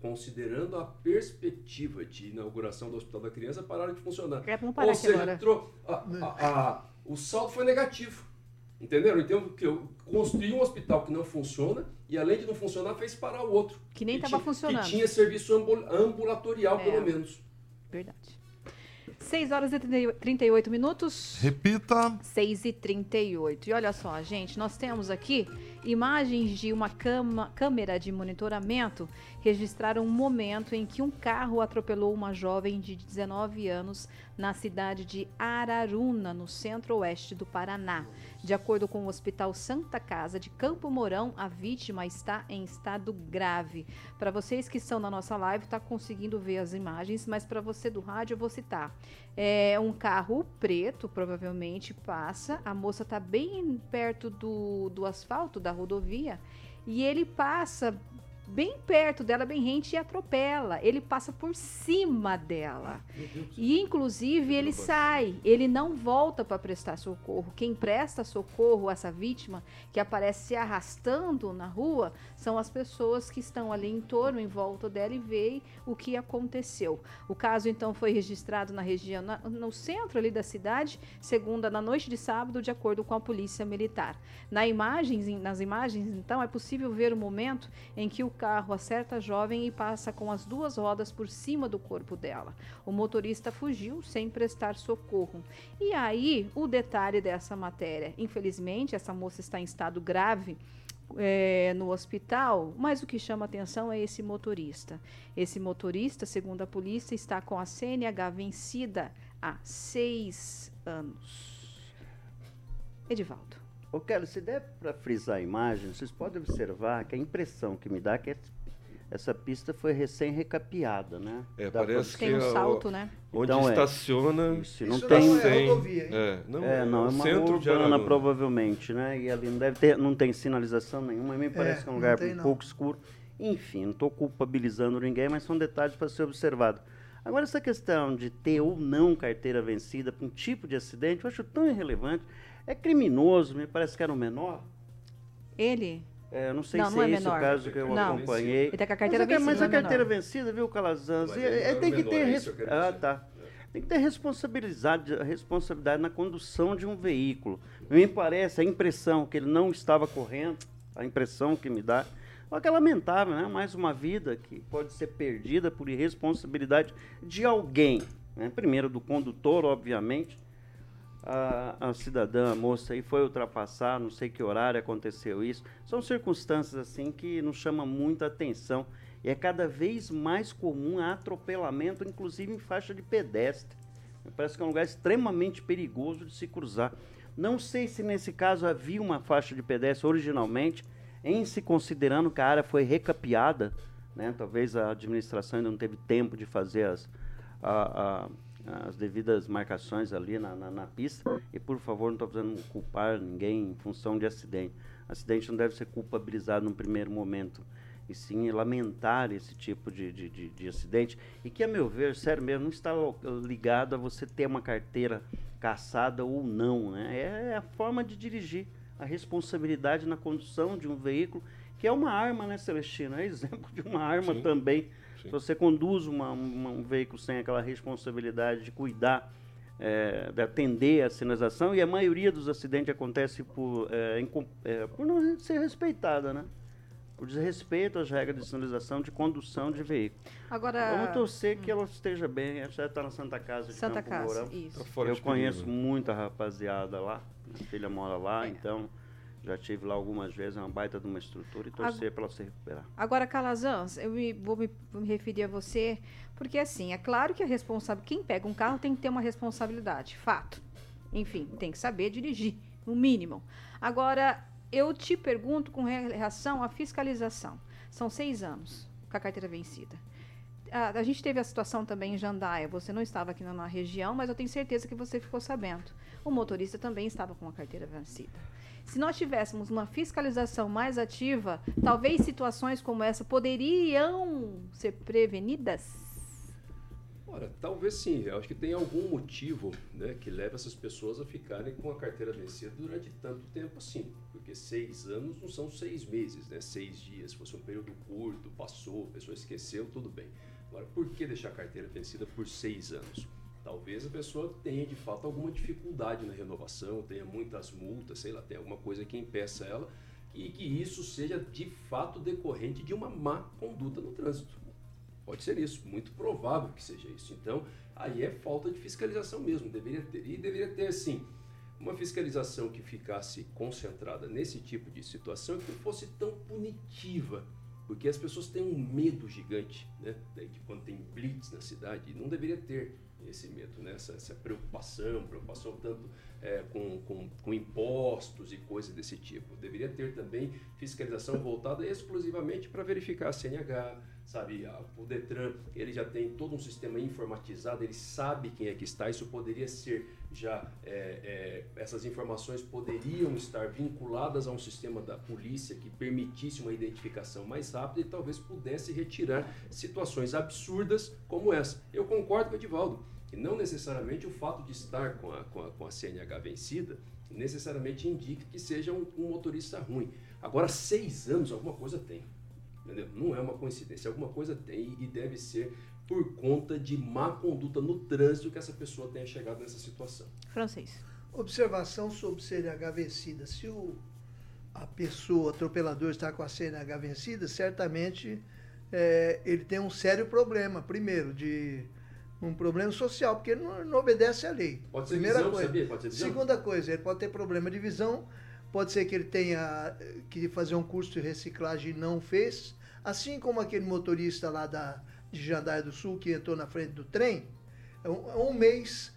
S9: Considerando a perspectiva de inauguração do hospital da criança, pararam de funcionar.
S1: É, parar
S9: ou seja, a, a, a, o saldo foi negativo. Entenderam? Então, que eu construí um hospital que não funciona e, além de não funcionar, fez parar o outro.
S1: Que nem estava funcionando.
S9: Que tinha serviço ambulatorial, é, pelo menos.
S1: Verdade. 6 horas e 38 minutos.
S7: Repita.
S1: 6 e 38. E olha só, gente, nós temos aqui imagens de uma cama, câmera de monitoramento registraram um momento em que um carro atropelou uma jovem de 19 anos na cidade de Araruna, no centro-oeste do Paraná. De acordo com o Hospital Santa Casa de Campo Mourão, a vítima está em estado grave. Para vocês que estão na nossa live, está conseguindo ver as imagens, mas para você do rádio eu vou citar. É um carro preto, provavelmente passa. A moça está bem perto do, do asfalto da rodovia e ele passa bem perto dela, bem rente, e atropela. Ele passa por cima dela. E, inclusive, ele sai. Ele não volta para prestar socorro. Quem presta socorro a essa vítima, que aparece se arrastando na rua, são as pessoas que estão ali em torno, em volta dela, e veem o que aconteceu. O caso, então, foi registrado na região, na, no centro ali da cidade, segunda, na noite de sábado, de acordo com a polícia militar. Na imagens, nas imagens, então, é possível ver o momento em que o carro acerta a jovem e passa com as duas rodas por cima do corpo dela. O motorista fugiu sem prestar socorro. E aí, o detalhe dessa matéria. Infelizmente, essa moça está em estado grave. É, no hospital, mas o que chama atenção é esse motorista. Esse motorista, segundo a polícia, está com a CNH vencida há seis anos. Edivaldo.
S3: Ô, Kelly, se der para frisar a imagem, vocês podem observar que a impressão que me dá é que essa pista foi recém-recapeada, né?
S2: É, Dá parece
S1: que tem um salto, né?
S2: Onde então, estaciona,
S3: é, isso, não tem
S4: não é rodovia,
S2: é,
S3: não, é, não, é uma centro urbana provavelmente, né? E ali não deve ter, não tem sinalização nenhuma, me parece é, que é um lugar tem, um pouco escuro. Enfim, não estou culpabilizando ninguém, mas são detalhes para ser observado. Agora, essa questão de ter ou não carteira vencida para um tipo de acidente, eu acho tão irrelevante. É criminoso, me parece que era um menor.
S1: Ele?
S3: É, não sei não, se não é, é esse menor. o caso que eu não. acompanhei.
S1: Ele tá com a carteira mas, vencida.
S3: Mas a é carteira vencida, viu, Calazans? É, é, tem que ter. Res... Ah, tá. Tem que ter responsabilidade, responsabilidade na condução de um veículo. Me parece a impressão que ele não estava correndo, a impressão que me dá. Olha que é lamentável, né? Mais uma vida que pode ser perdida por irresponsabilidade de alguém. Né? Primeiro do condutor, obviamente, a, a cidadã, a moça aí foi ultrapassar, não sei que horário aconteceu isso. São circunstâncias assim que nos chamam muita atenção. E é cada vez mais comum atropelamento, inclusive em faixa de pedestre. Parece que é um lugar extremamente perigoso de se cruzar. Não sei se nesse caso havia uma faixa de pedestre originalmente, em se considerando que a área foi recapeada, né? talvez a administração ainda não teve tempo de fazer as, a, a as devidas marcações ali na, na, na pista. E, por favor, não estou precisando culpar ninguém em função de acidente. Acidente não deve ser culpabilizado no primeiro momento, e sim lamentar esse tipo de, de, de, de acidente. E que, a meu ver, sério mesmo, não está ligado a você ter uma carteira caçada ou não. Né? É, é a forma de dirigir, a responsabilidade na condução de um veículo, que é uma arma, né, Celestino? É exemplo de uma arma sim. também se você conduz uma, uma, um veículo sem aquela responsabilidade de cuidar, é, de atender a sinalização, e a maioria dos acidentes acontece por, é, é, por não ser respeitada, né? Por desrespeito às regras de sinalização de condução de veículo.
S1: Agora,
S3: Vamos torcer hum. que ela esteja bem. Ela já está na Santa Casa de
S1: Santa
S3: Campo
S1: Casa, Mourão. isso.
S3: Tá Eu conheço muita rapaziada lá. Minha filha mora lá, é. então já tive lá algumas vezes, é uma baita de uma estrutura e torcer para ela se recuperar.
S1: Agora, Calazans, eu me, vou, me, me referir a você, porque assim, é claro que a responsável, quem pega um carro tem que ter uma responsabilidade, fato. Enfim, tem que saber dirigir, no mínimo. Agora, eu te pergunto com relação à fiscalização. São seis anos com a carteira vencida. A, a, gente teve a situação também em Jandaia. Você não estava aqui na, na região, mas eu tenho certeza que você ficou sabendo. O motorista também estava com a carteira vencida. Se nós tivéssemos uma fiscalização mais ativa, talvez situações como essa poderiam ser prevenidas?
S9: Ora, talvez sim. Eu acho que tem algum motivo né, que leva essas pessoas a ficarem com a carteira vencida durante tanto tempo assim. Porque seis anos não são seis meses, né? seis dias. Se fosse um período curto, passou, a pessoa esqueceu, tudo bem. Agora, por que deixar a carteira vencida por seis anos? Talvez a pessoa tenha de fato alguma dificuldade na renovação, tenha muitas multas, sei lá, tem alguma coisa que impeça ela e que isso seja de fato decorrente de uma má conduta no trânsito. Pode ser isso, muito provável que seja isso. Então, aí é falta de fiscalização mesmo, deveria ter e deveria ter sim uma fiscalização que ficasse concentrada nesse tipo de situação e que fosse tão punitiva porque as pessoas têm um medo gigante, né? De quando tem blitz na cidade, não deveria ter esse medo, né? essa, essa preocupação, preocupação tanto é, com, com, com, impostos e coisas desse tipo. Deveria ter também fiscalização voltada exclusivamente para verificar a CNH, sabe? O Detran, ele já tem todo um sistema informatizado, ele sabe quem é que está, isso poderia ser já, é, é, essas informações poderiam estar vinculadas a um sistema da polícia que permitisse uma identificação mais rápida e talvez pudesse retirar situações absurdas como essa. Eu concordo com o Edivaldo que não necessariamente o fato de estar com a, com a, com a CNH vencida necessariamente indica que seja um, um, motorista ruim. Agora, seis anos, alguma coisa tem. Entendeu? Não é uma coincidência, alguma coisa tem e deve ser por conta de má conduta no trânsito que essa pessoa tenha chegado nessa situação.
S1: Francês.
S4: Observação sobre CNH vencida. Se o, a, pessoa, o atropelador, está com a CNH vencida, certamente é, ele tem um sério problema. Primeiro, de um problema social, porque ele não, não obedece à lei.
S9: Pode ser
S4: Primeira
S9: visão,
S4: coisa.
S9: sabia? Pode ser visão.
S4: Segunda coisa, ele pode ter problema de visão, pode ser que ele tenha que fazer um curso de reciclagem e não fez, assim como aquele motorista lá da, de Jandaia do Sul que entrou na frente do trem, é um, é um mês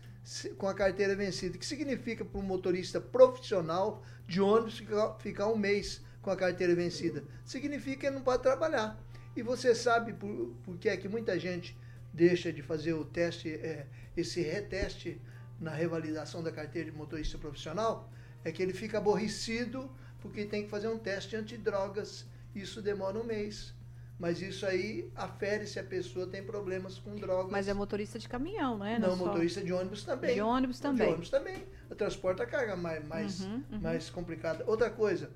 S4: com a carteira vencida, que significa para um motorista profissional de ônibus ficar, ficar um mês com a carteira vencida? Significa que ele não pode trabalhar. E você sabe por, por que é que muita gente deixa de fazer o teste, é, esse reteste na revalidação da carteira de motorista profissional? É que ele fica aborrecido porque tem que fazer um teste antidrogas. Isso demora um mês. Mas isso aí afere se a pessoa tem problemas com drogas.
S1: Mas é motorista de caminhão, não é?
S4: Não,
S1: só-
S4: motorista de ônibus também.
S1: De ônibus
S4: De
S1: também.
S4: ônibus também. Transporta carga mais, mais,
S1: Uhum, uhum.
S4: mais complicada. Outra coisa,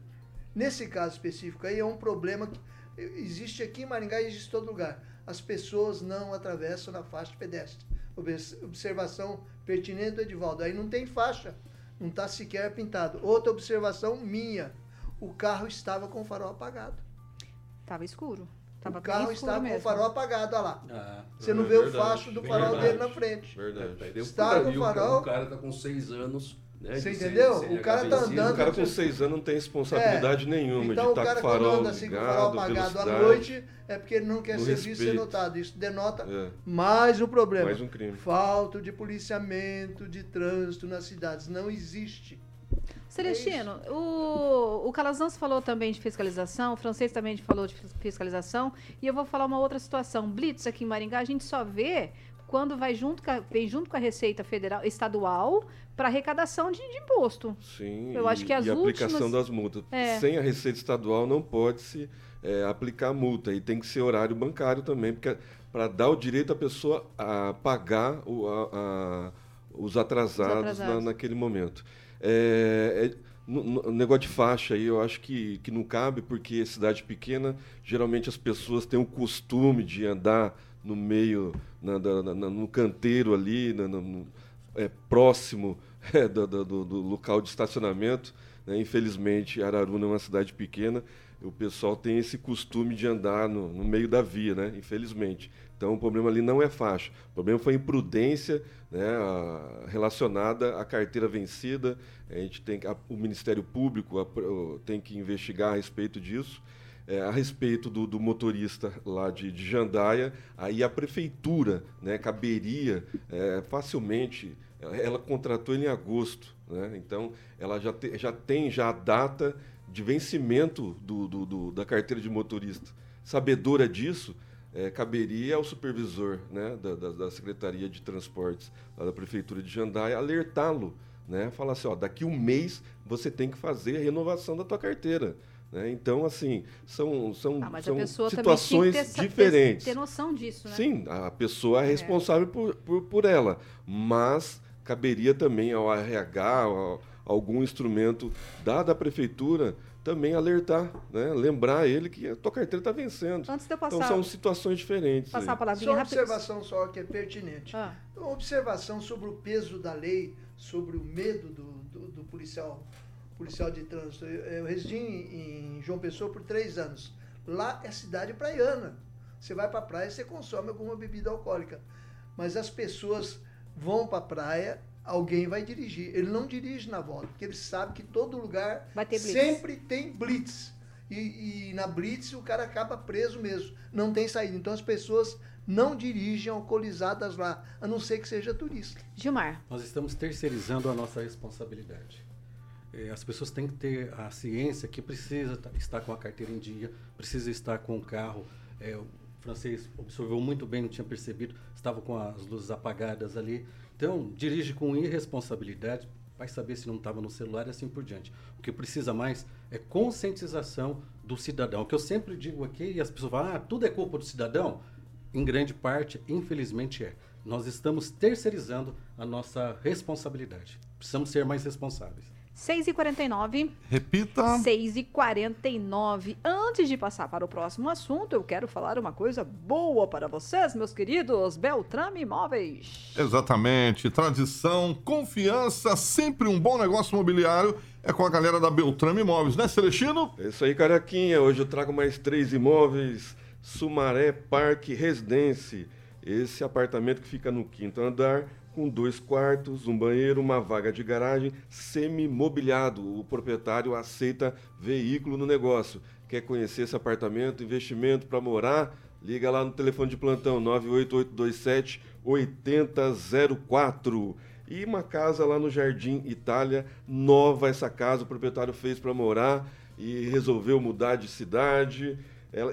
S4: nesse caso específico aí é um problema que existe aqui em Maringá e existe em todo lugar. As pessoas não atravessam na faixa de pedestre. Obs- Observação pertinente do Edivaldo. Aí não tem faixa, não está sequer pintado. Outra observação minha, o carro estava com o farol apagado.
S1: Tava escuro. Tava
S4: o carro estava com
S1: mesmo.
S4: o farol apagado, olha lá.
S5: Ah,
S4: Você não
S2: é
S4: vê o
S2: verdade,
S4: facho do farol
S2: verdade.
S4: dele na frente.
S2: Verdade.
S4: Está com
S9: o
S4: farol.
S9: O cara tá com seis anos. Né,
S4: Você
S9: de
S4: entendeu? O cara tá andando-
S2: O cara com seis anos não tem responsabilidade nenhuma
S4: Então
S2: de
S4: o
S2: estar
S4: cara
S2: com o farol
S4: anda assim com o farol
S2: ligado,
S4: apagado à noite é porque ele não quer ser visto e ser
S2: respeito.
S4: notado. Isso denota
S2: É.
S4: mais um problema.
S2: Mais um crime.
S4: Falta de policiamento de trânsito nas cidades. Não existe.
S1: Celestino, o, o Calazans falou também de fiscalização, o francês também falou de fis- fiscalização, e eu vou falar uma outra situação. Blitz aqui em Maringá, a gente só vê quando vai junto a, vem junto com a Receita Federal Estadual para arrecadação de, de imposto.
S2: Sim,
S1: Eu
S2: e,
S1: acho que as
S2: e a aplicação
S1: últimas-
S2: das multas.
S1: É.
S2: Sem a Receita Estadual não pode se é, aplicar multa. E tem que ser horário bancário também, porque para dar o direito à pessoa a pagar o- a- a- os atrasados,
S1: atrasados.
S2: na- naquele momento. É, é, no, no- negócio de faixa aí, eu acho que, que não cabe, porque cidade pequena, geralmente as pessoas têm o costume de andar no meio, na- na- no canteiro ali, na- no- é, próximo é, do, do- do- do local de estacionamento. né? Infelizmente, Araruna é uma cidade pequena, o pessoal tem esse costume de andar no, no meio da via, né? infelizmente. Então, o problema ali não é faixa. O problema foi imprudência né, a- relacionada à carteira vencida. A gente tem a- o Ministério Público a- tem que investigar a respeito disso. É, a respeito do, do motorista lá de, de Jandaia, aí a prefeitura né, caberia é, facilmente. Ela contratou ele em agosto, né? então ela já, te- já tem já a data de vencimento do, do- do- da carteira de motorista. Sabedora disso, é, caberia ao supervisor né, da, da- da Secretaria de Transportes da Prefeitura de Jandaia alertá-lo, né, falar assim, ó, daqui um mês você tem que fazer a renovação da tua carteira. né? Então, assim, são, são,
S1: Ah,
S2: são
S1: pessoa
S2: situações
S1: também tem que ter,
S2: diferentes.
S1: ter, ter noção disso, né?
S2: Sim, a pessoa é responsável por, por, por ela, mas caberia também ao RH, ao- algum instrumento da, da prefeitura, também alertar, né? lembrar ele que a tua carteira está vencendo.
S1: Antes de eu
S2: Então
S1: passar,
S2: são situações diferentes.
S1: passar a
S2: aí.
S1: palavrinha
S4: Só uma observação só que é pertinente.
S1: Ah,
S4: Uma observação sobre o peso da lei, sobre o medo do, do, do policial, policial de trânsito. Eu, eu residi em, em João Pessoa por três anos. Lá é cidade praiana. Você vai para a praia, você consome alguma bebida alcoólica. Mas as pessoas vão para a praia, alguém vai dirigir. Ele não dirige na volta, porque ele sabe que todo lugar
S1: Vai ter blitz.
S4: sempre tem blitz. E, e na blitz o cara acaba preso mesmo. Não tem saída. Então as pessoas não dirigem alcoolizadas lá, a não ser que seja turista.
S1: Gilmar,
S5: Nós estamos terceirizando a nossa responsabilidade. Eh, As pessoas têm que ter a ciência que precisa ta- estar com a carteira em dia, precisa estar com o carro. Eh, o francês observou muito bem, não tinha percebido, estava com as luzes apagadas ali. Então, dirige com irresponsabilidade, vai saber se não estava no celular e assim por diante. O que precisa mais é conscientização do cidadão. O que eu sempre digo aqui, e as pessoas falam, ah, tudo é culpa do cidadão. Em grande parte, infelizmente é. Nós estamos terceirizando a nossa responsabilidade. Precisamos ser mais responsáveis.
S1: 6h49.
S7: Repita.
S1: 6h49. Antes de passar para o próximo assunto, eu quero falar uma coisa boa para vocês, meus queridos Beltrame Imóveis.
S7: Exatamente. Tradição, confiança, sempre um bom negócio imobiliário é com a galera da Beltrame Imóveis, né, Celestino?
S2: É isso aí, Caraquinha. Hoje eu trago mais três imóveis. Sumaré Parque Residência. Esse apartamento que fica no quinto andar, com dois quartos, um banheiro, uma vaga de garagem, semi-mobiliado. O proprietário aceita veículo no negócio. Quer conhecer esse apartamento, investimento para morar? Liga lá no telefone de plantão 98827 8004. E uma casa lá no Jardim Itália, nova essa casa, o proprietário fez para morar e resolveu mudar de cidade.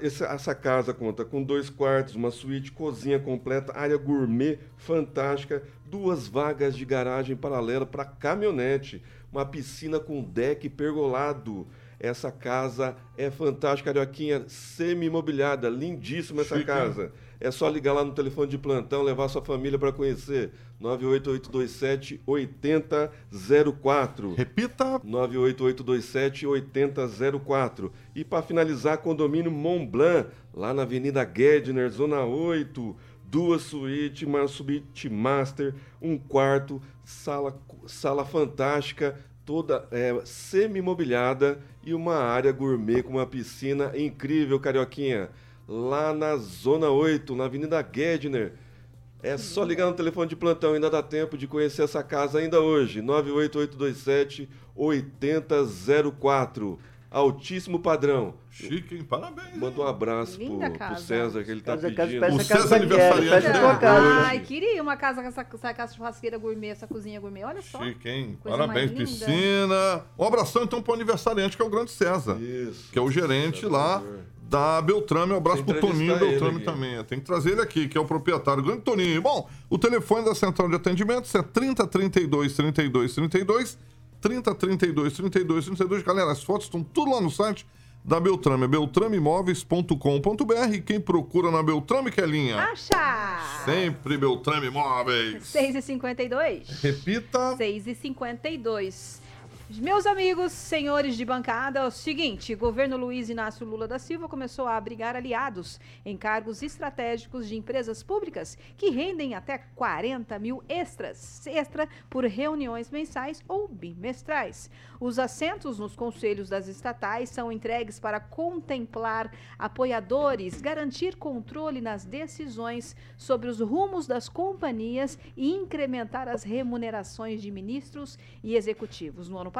S2: Essa, casa conta com dois quartos, uma suíte, cozinha completa, área gourmet fantástica, duas vagas de garagem paralela para caminhonete, uma piscina com deck pergolado. Essa casa é fantástica, Carioquinha, semi-imobiliada, lindíssima essa Chique. casa. É só ligar lá no telefone de plantão, levar sua família para conhecer. 98827 8004.
S7: Repita.
S2: 98827 8004. E para finalizar, condomínio Mont Blanc, lá na Avenida Gedner, Zona 8. Duas suítes, uma suíte master, um quarto, sala, sala fantástica, toda é, semi-mobiliada e uma área gourmet com uma piscina incrível, Carioquinha. Lá na Zona 8, na Avenida Gedner. É só ligar no telefone de plantão, ainda dá tempo de conhecer essa casa ainda hoje. 98827 8004. Altíssimo padrão.
S7: Chique, hein? Parabéns.
S2: Manda um abraço pro, pro, César, que ele tá casa,
S7: pedindo. Casa, o César aniversariante.
S1: Ai, queria uma casa com essa, essa casa churrasqueira gourmet, essa cozinha gourmet. Olha só.
S7: Chique, hein? Parabéns, piscina. Um abração, então, pro aniversariante, que é o grande César. Isso. Que é o gerente lá da Beltrame. Um abraço pro Toninho Beltrame também. Tem que trazer ele aqui, que é o proprietário. Grande Toninho. Bom, o telefone da central de atendimento é 30 32 32 32 30 32 32 32. Galera, as fotos estão tudo lá no site da Beltrame, é beltrameimóveis.com.br. Quem procura na Beltrame, Kelinha?
S1: Acha!
S7: Sempre Beltrame Imóveis.
S1: 6h52.
S7: Repita.
S1: 6h52. Meus amigos, senhores de bancada, é o seguinte: governo Luiz Inácio Lula da Silva começou a abrigar aliados em cargos estratégicos de empresas públicas que rendem até 40 mil extras, extra por reuniões mensais ou bimestrais. Os assentos nos conselhos das estatais são entregues para contemplar apoiadores, garantir controle nas decisões sobre os rumos das companhias e incrementar as remunerações de ministros e executivos. No ano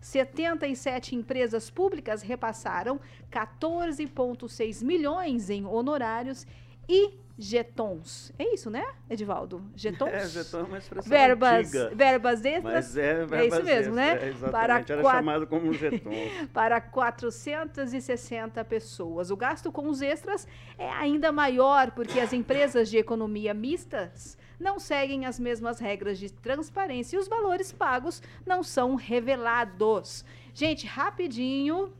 S1: 77 empresas públicas repassaram 14,6 milhões em honorários e jetons. É isso, né, Edivaldo? Jetons?
S3: É, jeton é uma expressão
S1: verbas,
S3: antiga.
S1: Verbas extras.
S3: Mas é, verbas
S1: é isso mesmo,
S3: extras,
S1: né?
S3: É, exatamente, Para era quatro... chamado como jeton.
S1: Para 460 pessoas. O gasto com os extras é ainda maior, porque as empresas de economia mistas não seguem as mesmas regras de transparência e os valores pagos não são revelados. Gente, rapidinho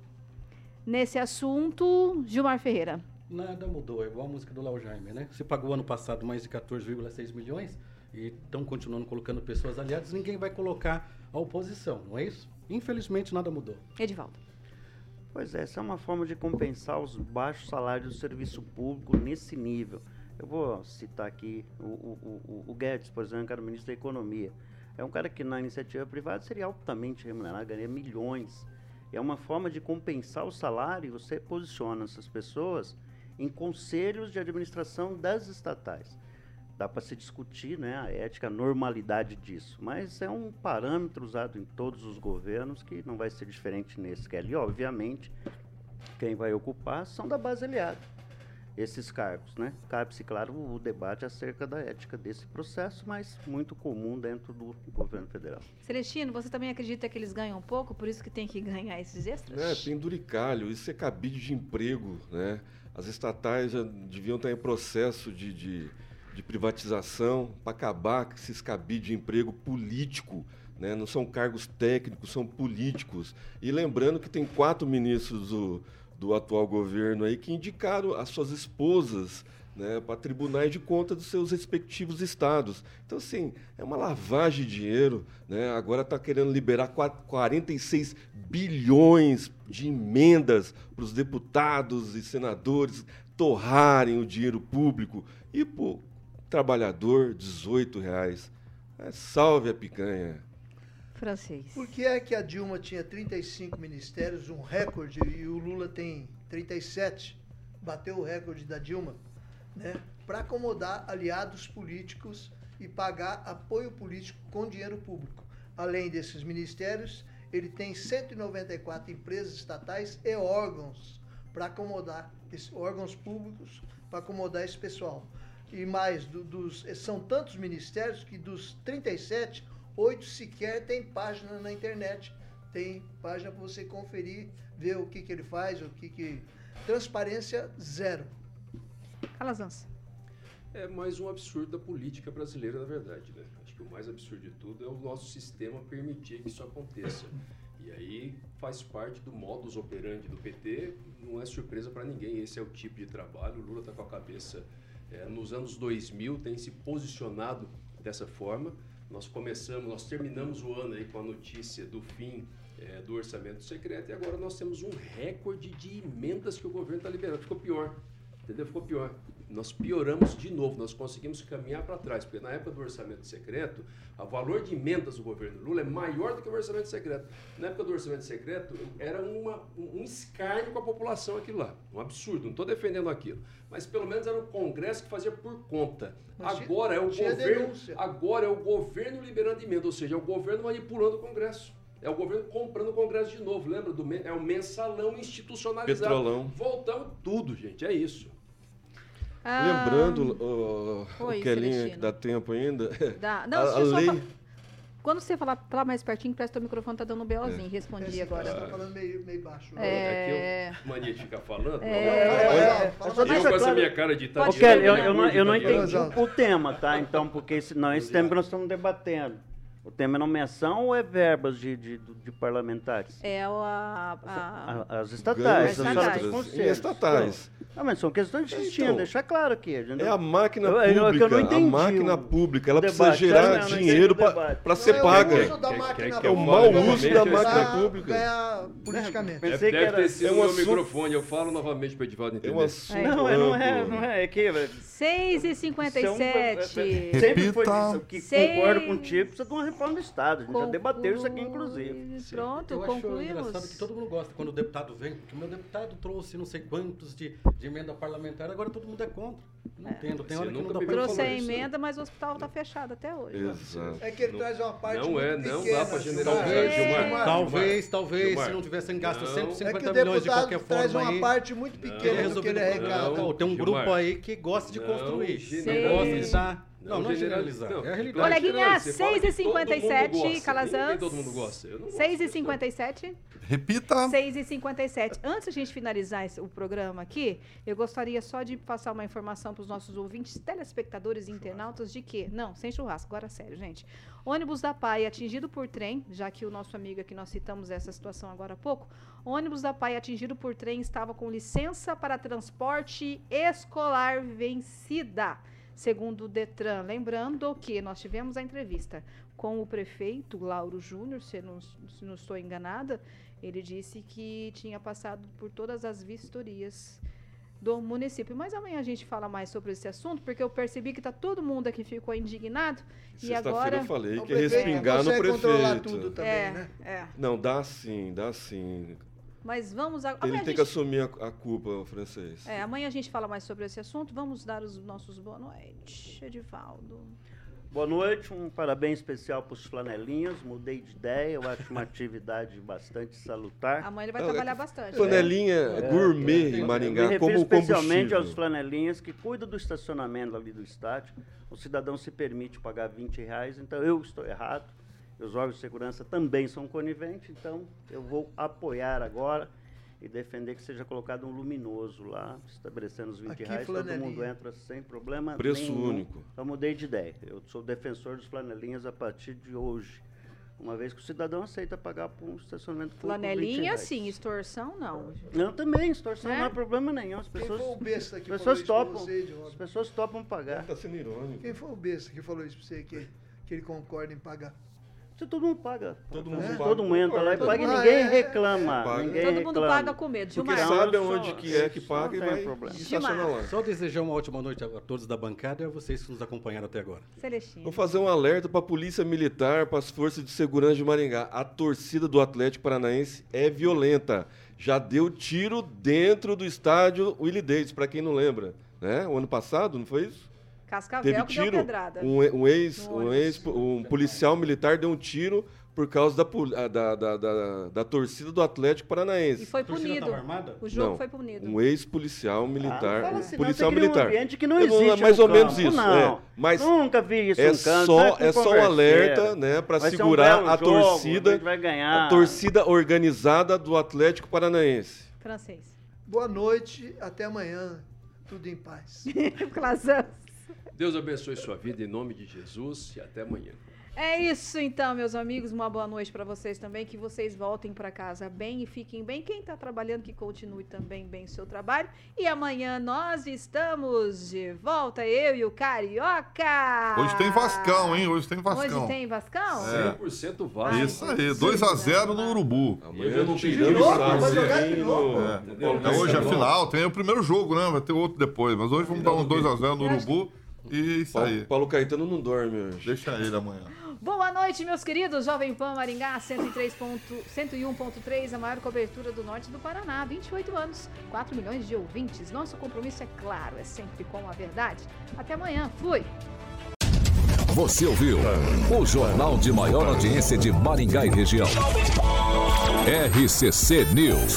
S1: nesse assunto, Gilmar Ferreira.
S5: Nada mudou, é igual a música do Léo Jaime, né? Você pagou ano passado mais de 14,6 milhões e estão continuando colocando pessoas aliadas, ninguém vai colocar a oposição, não é isso? Infelizmente nada mudou.
S1: Edivaldo.
S3: Pois é, essa é uma forma de compensar os baixos salários do serviço público nesse nível. Eu vou citar aqui o, o, o, o Guedes, por exemplo, que era o ministro da Economia. É um cara que na iniciativa privada seria altamente remunerado, ganharia milhões. É uma forma de compensar o salário, você posiciona essas pessoas em conselhos de administração das estatais. Dá para se discutir né, a ética, a normalidade disso, mas é um parâmetro usado em todos os governos que não vai ser diferente nesse. Que ali, obviamente, quem vai ocupar são da base aliada esses cargos. Né? Cabe-se, claro, o debate acerca da ética desse processo, mas muito comum dentro do governo federal.
S1: Celestino, você também acredita que eles ganham pouco, por isso que tem que ganhar esses extras?
S2: É, penduricalho, isso é cabide de emprego, né? As estatais já deviam estar em processo de, de, de privatização para acabar com esses cabides de emprego político. Né? Não são cargos técnicos, são políticos. E lembrando que tem quatro ministros do, do atual governo aí que indicaram as suas esposas né, para tribunais de conta dos seus respectivos estados. Então, assim, é uma lavagem de dinheiro. Né? Agora está querendo liberar 46 bilhões de emendas para os deputados e senadores torrarem o dinheiro público. E, pô, trabalhador, 18 reais. É, salve a picanha.
S1: Francês.
S4: Por que é que a Dilma tinha 35 ministérios, um recorde, e o Lula tem 37? Bateu o recorde da Dilma, né? Para acomodar aliados políticos e pagar apoio político com dinheiro público. Além desses ministérios, ele tem 194 empresas estatais e órgãos para acomodar órgãos públicos para acomodar esse pessoal. E mais, do, dos, são tantos ministérios que dos 37, oito sequer tem página na internet. Tem página para você conferir, ver o que, que ele faz, o que, que. Transparência zero.
S1: Calazans.
S9: É mais um absurdo da política brasileira, na verdade. Né? Acho que o mais absurdo de tudo é o nosso sistema permitir que isso aconteça. E aí faz parte do modus operandi do PT, não é surpresa para ninguém, esse é o tipo de trabalho. O Lula está com a cabeça é, nos anos 2000, tem se posicionado dessa forma. Nós começamos, nós terminamos o ano aí com a notícia do fim é, do orçamento secreto e agora nós temos um recorde de emendas que o governo está liberando. Ficou pior, entendeu? Ficou pior nós pioramos de novo, nós conseguimos caminhar para trás, porque na época do orçamento secreto, o valor de emendas do governo Lula é maior do que o orçamento secreto. Na época do orçamento secreto, era uma, um escárnio com a população aquilo lá, um absurdo, não estou defendendo aquilo, mas pelo menos era um congresso que fazia por conta. Mas agora é o governo, agora é o governo liberando emenda, ou seja, é o governo manipulando o congresso. É o governo comprando o Congresso de novo, lembra? Do, é o mensalão institucionalizado.
S2: Petrolão.
S9: Voltamos tudo, gente, é isso.
S2: Ah, Lembrando, o, Oi, o Kelinha, que dá tempo ainda.
S1: Dá. Não, a, a lei... Quando você falar, falar mais pertinho, parece que o microfone tá dando um BOzinho. É. Respondi agora.
S4: Você tá falando meio, meio baixo.
S9: É... é que eu mania de ficar falando. É... é... Eu com essa minha cara de
S3: italiano. Kelly, eu, eu, não, eu não entendi o tema, tá? Então, porque senão esse tema que nós estamos debatendo. O tema é nomeação ou é verbas de, de, de parlamentares?
S1: É a, a,
S3: a, as estatais.
S2: As estatais. estatais.
S3: Não, mas são questões distintas, então, deixar claro aqui.
S2: É a máquina eu, pública. Eu, eu a máquina pública, ela precisa gerar não, dinheiro para ser paga. É o mau uso da máquina pública.
S4: Ganhar politicamente.
S9: Pensei Deve que era... ter sido é um meu microfone, eu falo novamente para o Edivaldo entender.
S3: É um não, não é, não é, é que...
S1: 6 e 57
S3: Sempre foi isso, que concordo contigo, precisa de uma reforma do Estado. A gente já debateu isso aqui, inclusive.
S1: Pronto, eu concluímos.
S5: Acho engraçado que todo mundo gosta quando o deputado vem, porque o meu deputado trouxe não sei quantos de, de emenda parlamentar, agora todo mundo é contra. Não é. entendo, tem hora que não dá pra
S1: Trouxe a emenda, mas o hospital está fechado até hoje.
S2: Exato.
S4: É que ele não, traz uma parte
S9: Não é, não dá para generalizar,
S5: talvez, Gilmar. Talvez, talvez, Gilmar. se não tivessem gasto não. 150 é milhões de qualquer forma
S4: traz uma aí, parte muito pequena do que ele arrecada.
S5: Tem um grupo aí que gosta de construir, não gosta de dar não, não, é generalizar. Não, é a realidade.
S1: Coleguinha, 6h57, Calazans.
S9: Todo mundo gosta.
S1: 6h57.
S7: Repita.
S1: 6h57. Antes de a gente finalizar esse, o programa aqui, eu gostaria só de passar uma informação para os nossos ouvintes, telespectadores e internautas de que, não, sem churrasco, agora sério, gente. Ônibus da PAI atingido por trem, já que o nosso amigo aqui nós citamos essa situação agora há pouco, ônibus da PAI atingido por trem estava com licença para transporte escolar vencida segundo o Detran. Lembrando que nós tivemos a entrevista com o prefeito Lauro Júnior, se não, se não estou enganada, ele disse que tinha passado por todas as vistorias do município. Mas amanhã a gente fala mais sobre esse assunto, porque eu percebi que está todo mundo aqui ficou indignado. E agora.
S2: eu falei que respingar no prefeito.
S4: tudo também, é, né?
S2: É. Não, dá sim, dá sim.
S1: Mas vamos. A...
S2: Ele tem gente... que assumir a, a, culpa, o francês.
S1: É, amanhã a gente fala mais sobre esse assunto. Vamos dar os nossos boa noite, Edivaldo.
S3: Boa noite, um parabéns especial para os flanelinhas. Mudei de ideia, eu acho uma atividade bastante salutar.
S1: Amanhã ele vai trabalhar bastante.
S2: Flanelinha é, gourmet é, em Maringá, eu me como
S3: especialmente aos flanelinhas que cuidam do estacionamento ali do estádio. O cidadão se permite pagar 20 reais, então eu estou errado os órgãos de segurança também são coniventes, então eu vou apoiar agora e defender que seja colocado um luminoso lá, estabelecendo os 20 Aqui, reais, todo mundo entra sem problema
S2: Preço
S3: nenhum.
S2: único.
S3: Então mudei de ideia. Eu sou defensor dos flanelinhas a partir de hoje. Uma vez que o cidadão aceita pagar por um estacionamento público.
S1: Flanelinha, sim, extorsão não.
S3: Não, também, extorsão é? não é problema nenhum. As pessoas, Quem foi o besta que pessoas topam, você, As pessoas topam pagar.
S2: Está sendo irônico.
S4: Quem foi o besta que falou isso para você, que, que ele concorda em pagar?
S3: Todo mundo paga.
S2: Todo mundo
S3: é.
S2: paga.
S3: Todo mundo entra lá e
S1: Todo
S3: paga e
S1: mundo-
S3: ninguém
S1: é,
S3: reclama.
S2: paga.
S3: Ninguém
S1: Todo mundo
S3: reclama.
S1: paga com medo.
S2: Porque
S1: Gilmar.
S2: sabe aonde que é que paga e
S3: tem
S2: vai
S3: problema.
S2: e lá.
S5: Só desejar uma ótima noite a todos da bancada e a vocês que nos acompanharam até agora.
S1: Celestino.
S2: Vou fazer um alerta para a Polícia Militar, para as Forças de Segurança de Maringá. A torcida do Atlético Paranaense é violenta. Já deu tiro dentro do estádio Willie Davis, para quem não lembra. Né? O ano passado, não foi isso?
S1: Cascavel
S2: Teve
S1: que deu
S2: tiro.
S1: pedrada.
S2: Um, um ex, um, ex, um policial militar deu um tiro por causa da, ah, da, da, da, da torcida do Atlético Paranaense.
S1: E foi punido. O jogo
S2: Não,
S1: foi punido.
S2: Um ex-policial militar.
S3: Ah, fala assim, não,
S2: policial
S3: você cria um
S2: militar.
S3: ambiente que não
S2: Eu
S3: existe
S2: mais
S3: no
S2: ou menos
S3: campo,
S2: isso.
S3: não.
S2: é. Mas
S3: Nunca vi isso
S2: é
S3: campo.
S2: só, é só um alerta, né, para
S3: um
S2: segurar
S3: belo
S2: a
S3: jogo,
S2: torcida,
S3: a gente vai ganhar.
S2: a torcida organizada do Atlético Paranaense.
S1: Francês.
S4: Boa noite, até amanhã. Tudo em paz.
S1: Clasão.
S9: Deus abençoe sua vida em nome de Jesus e até amanhã.
S1: É isso então, meus amigos. Uma boa noite para vocês também. Que vocês voltem para casa bem e fiquem bem. Quem está trabalhando, que continue também bem o seu trabalho. E amanhã nós estamos de volta, eu e o Carioca.
S7: Hoje tem Vascão, hein? Hoje tem Vascão.
S1: Hoje tem Vascão?
S7: É.
S9: 100% Vasco.
S7: Isso aí, 2x0 no Urubu.
S2: Amanhã não
S4: novo?
S2: sarro
S4: Vai jogar de
S2: no-
S4: novo?
S7: É. É, hoje é
S2: Caetano.
S7: final, tem o primeiro jogo, né? Vai ter outro depois. Mas hoje vamos dar um 2x0 no Urubu. E isso
S2: Paulo,
S7: aí.
S2: Paulo Caetano não dorme hoje.
S7: Deixa ele amanhã.
S1: Boa noite, meus queridos. Jovem Pan Maringá 103 ponto- 101.3, a maior cobertura do norte do Paraná. 28 anos, 4 milhões de ouvintes. Nosso compromisso é claro, é sempre com a verdade. Até amanhã. Fui.
S6: Você ouviu o jornal de maior audiência de Maringá e região. RCC News.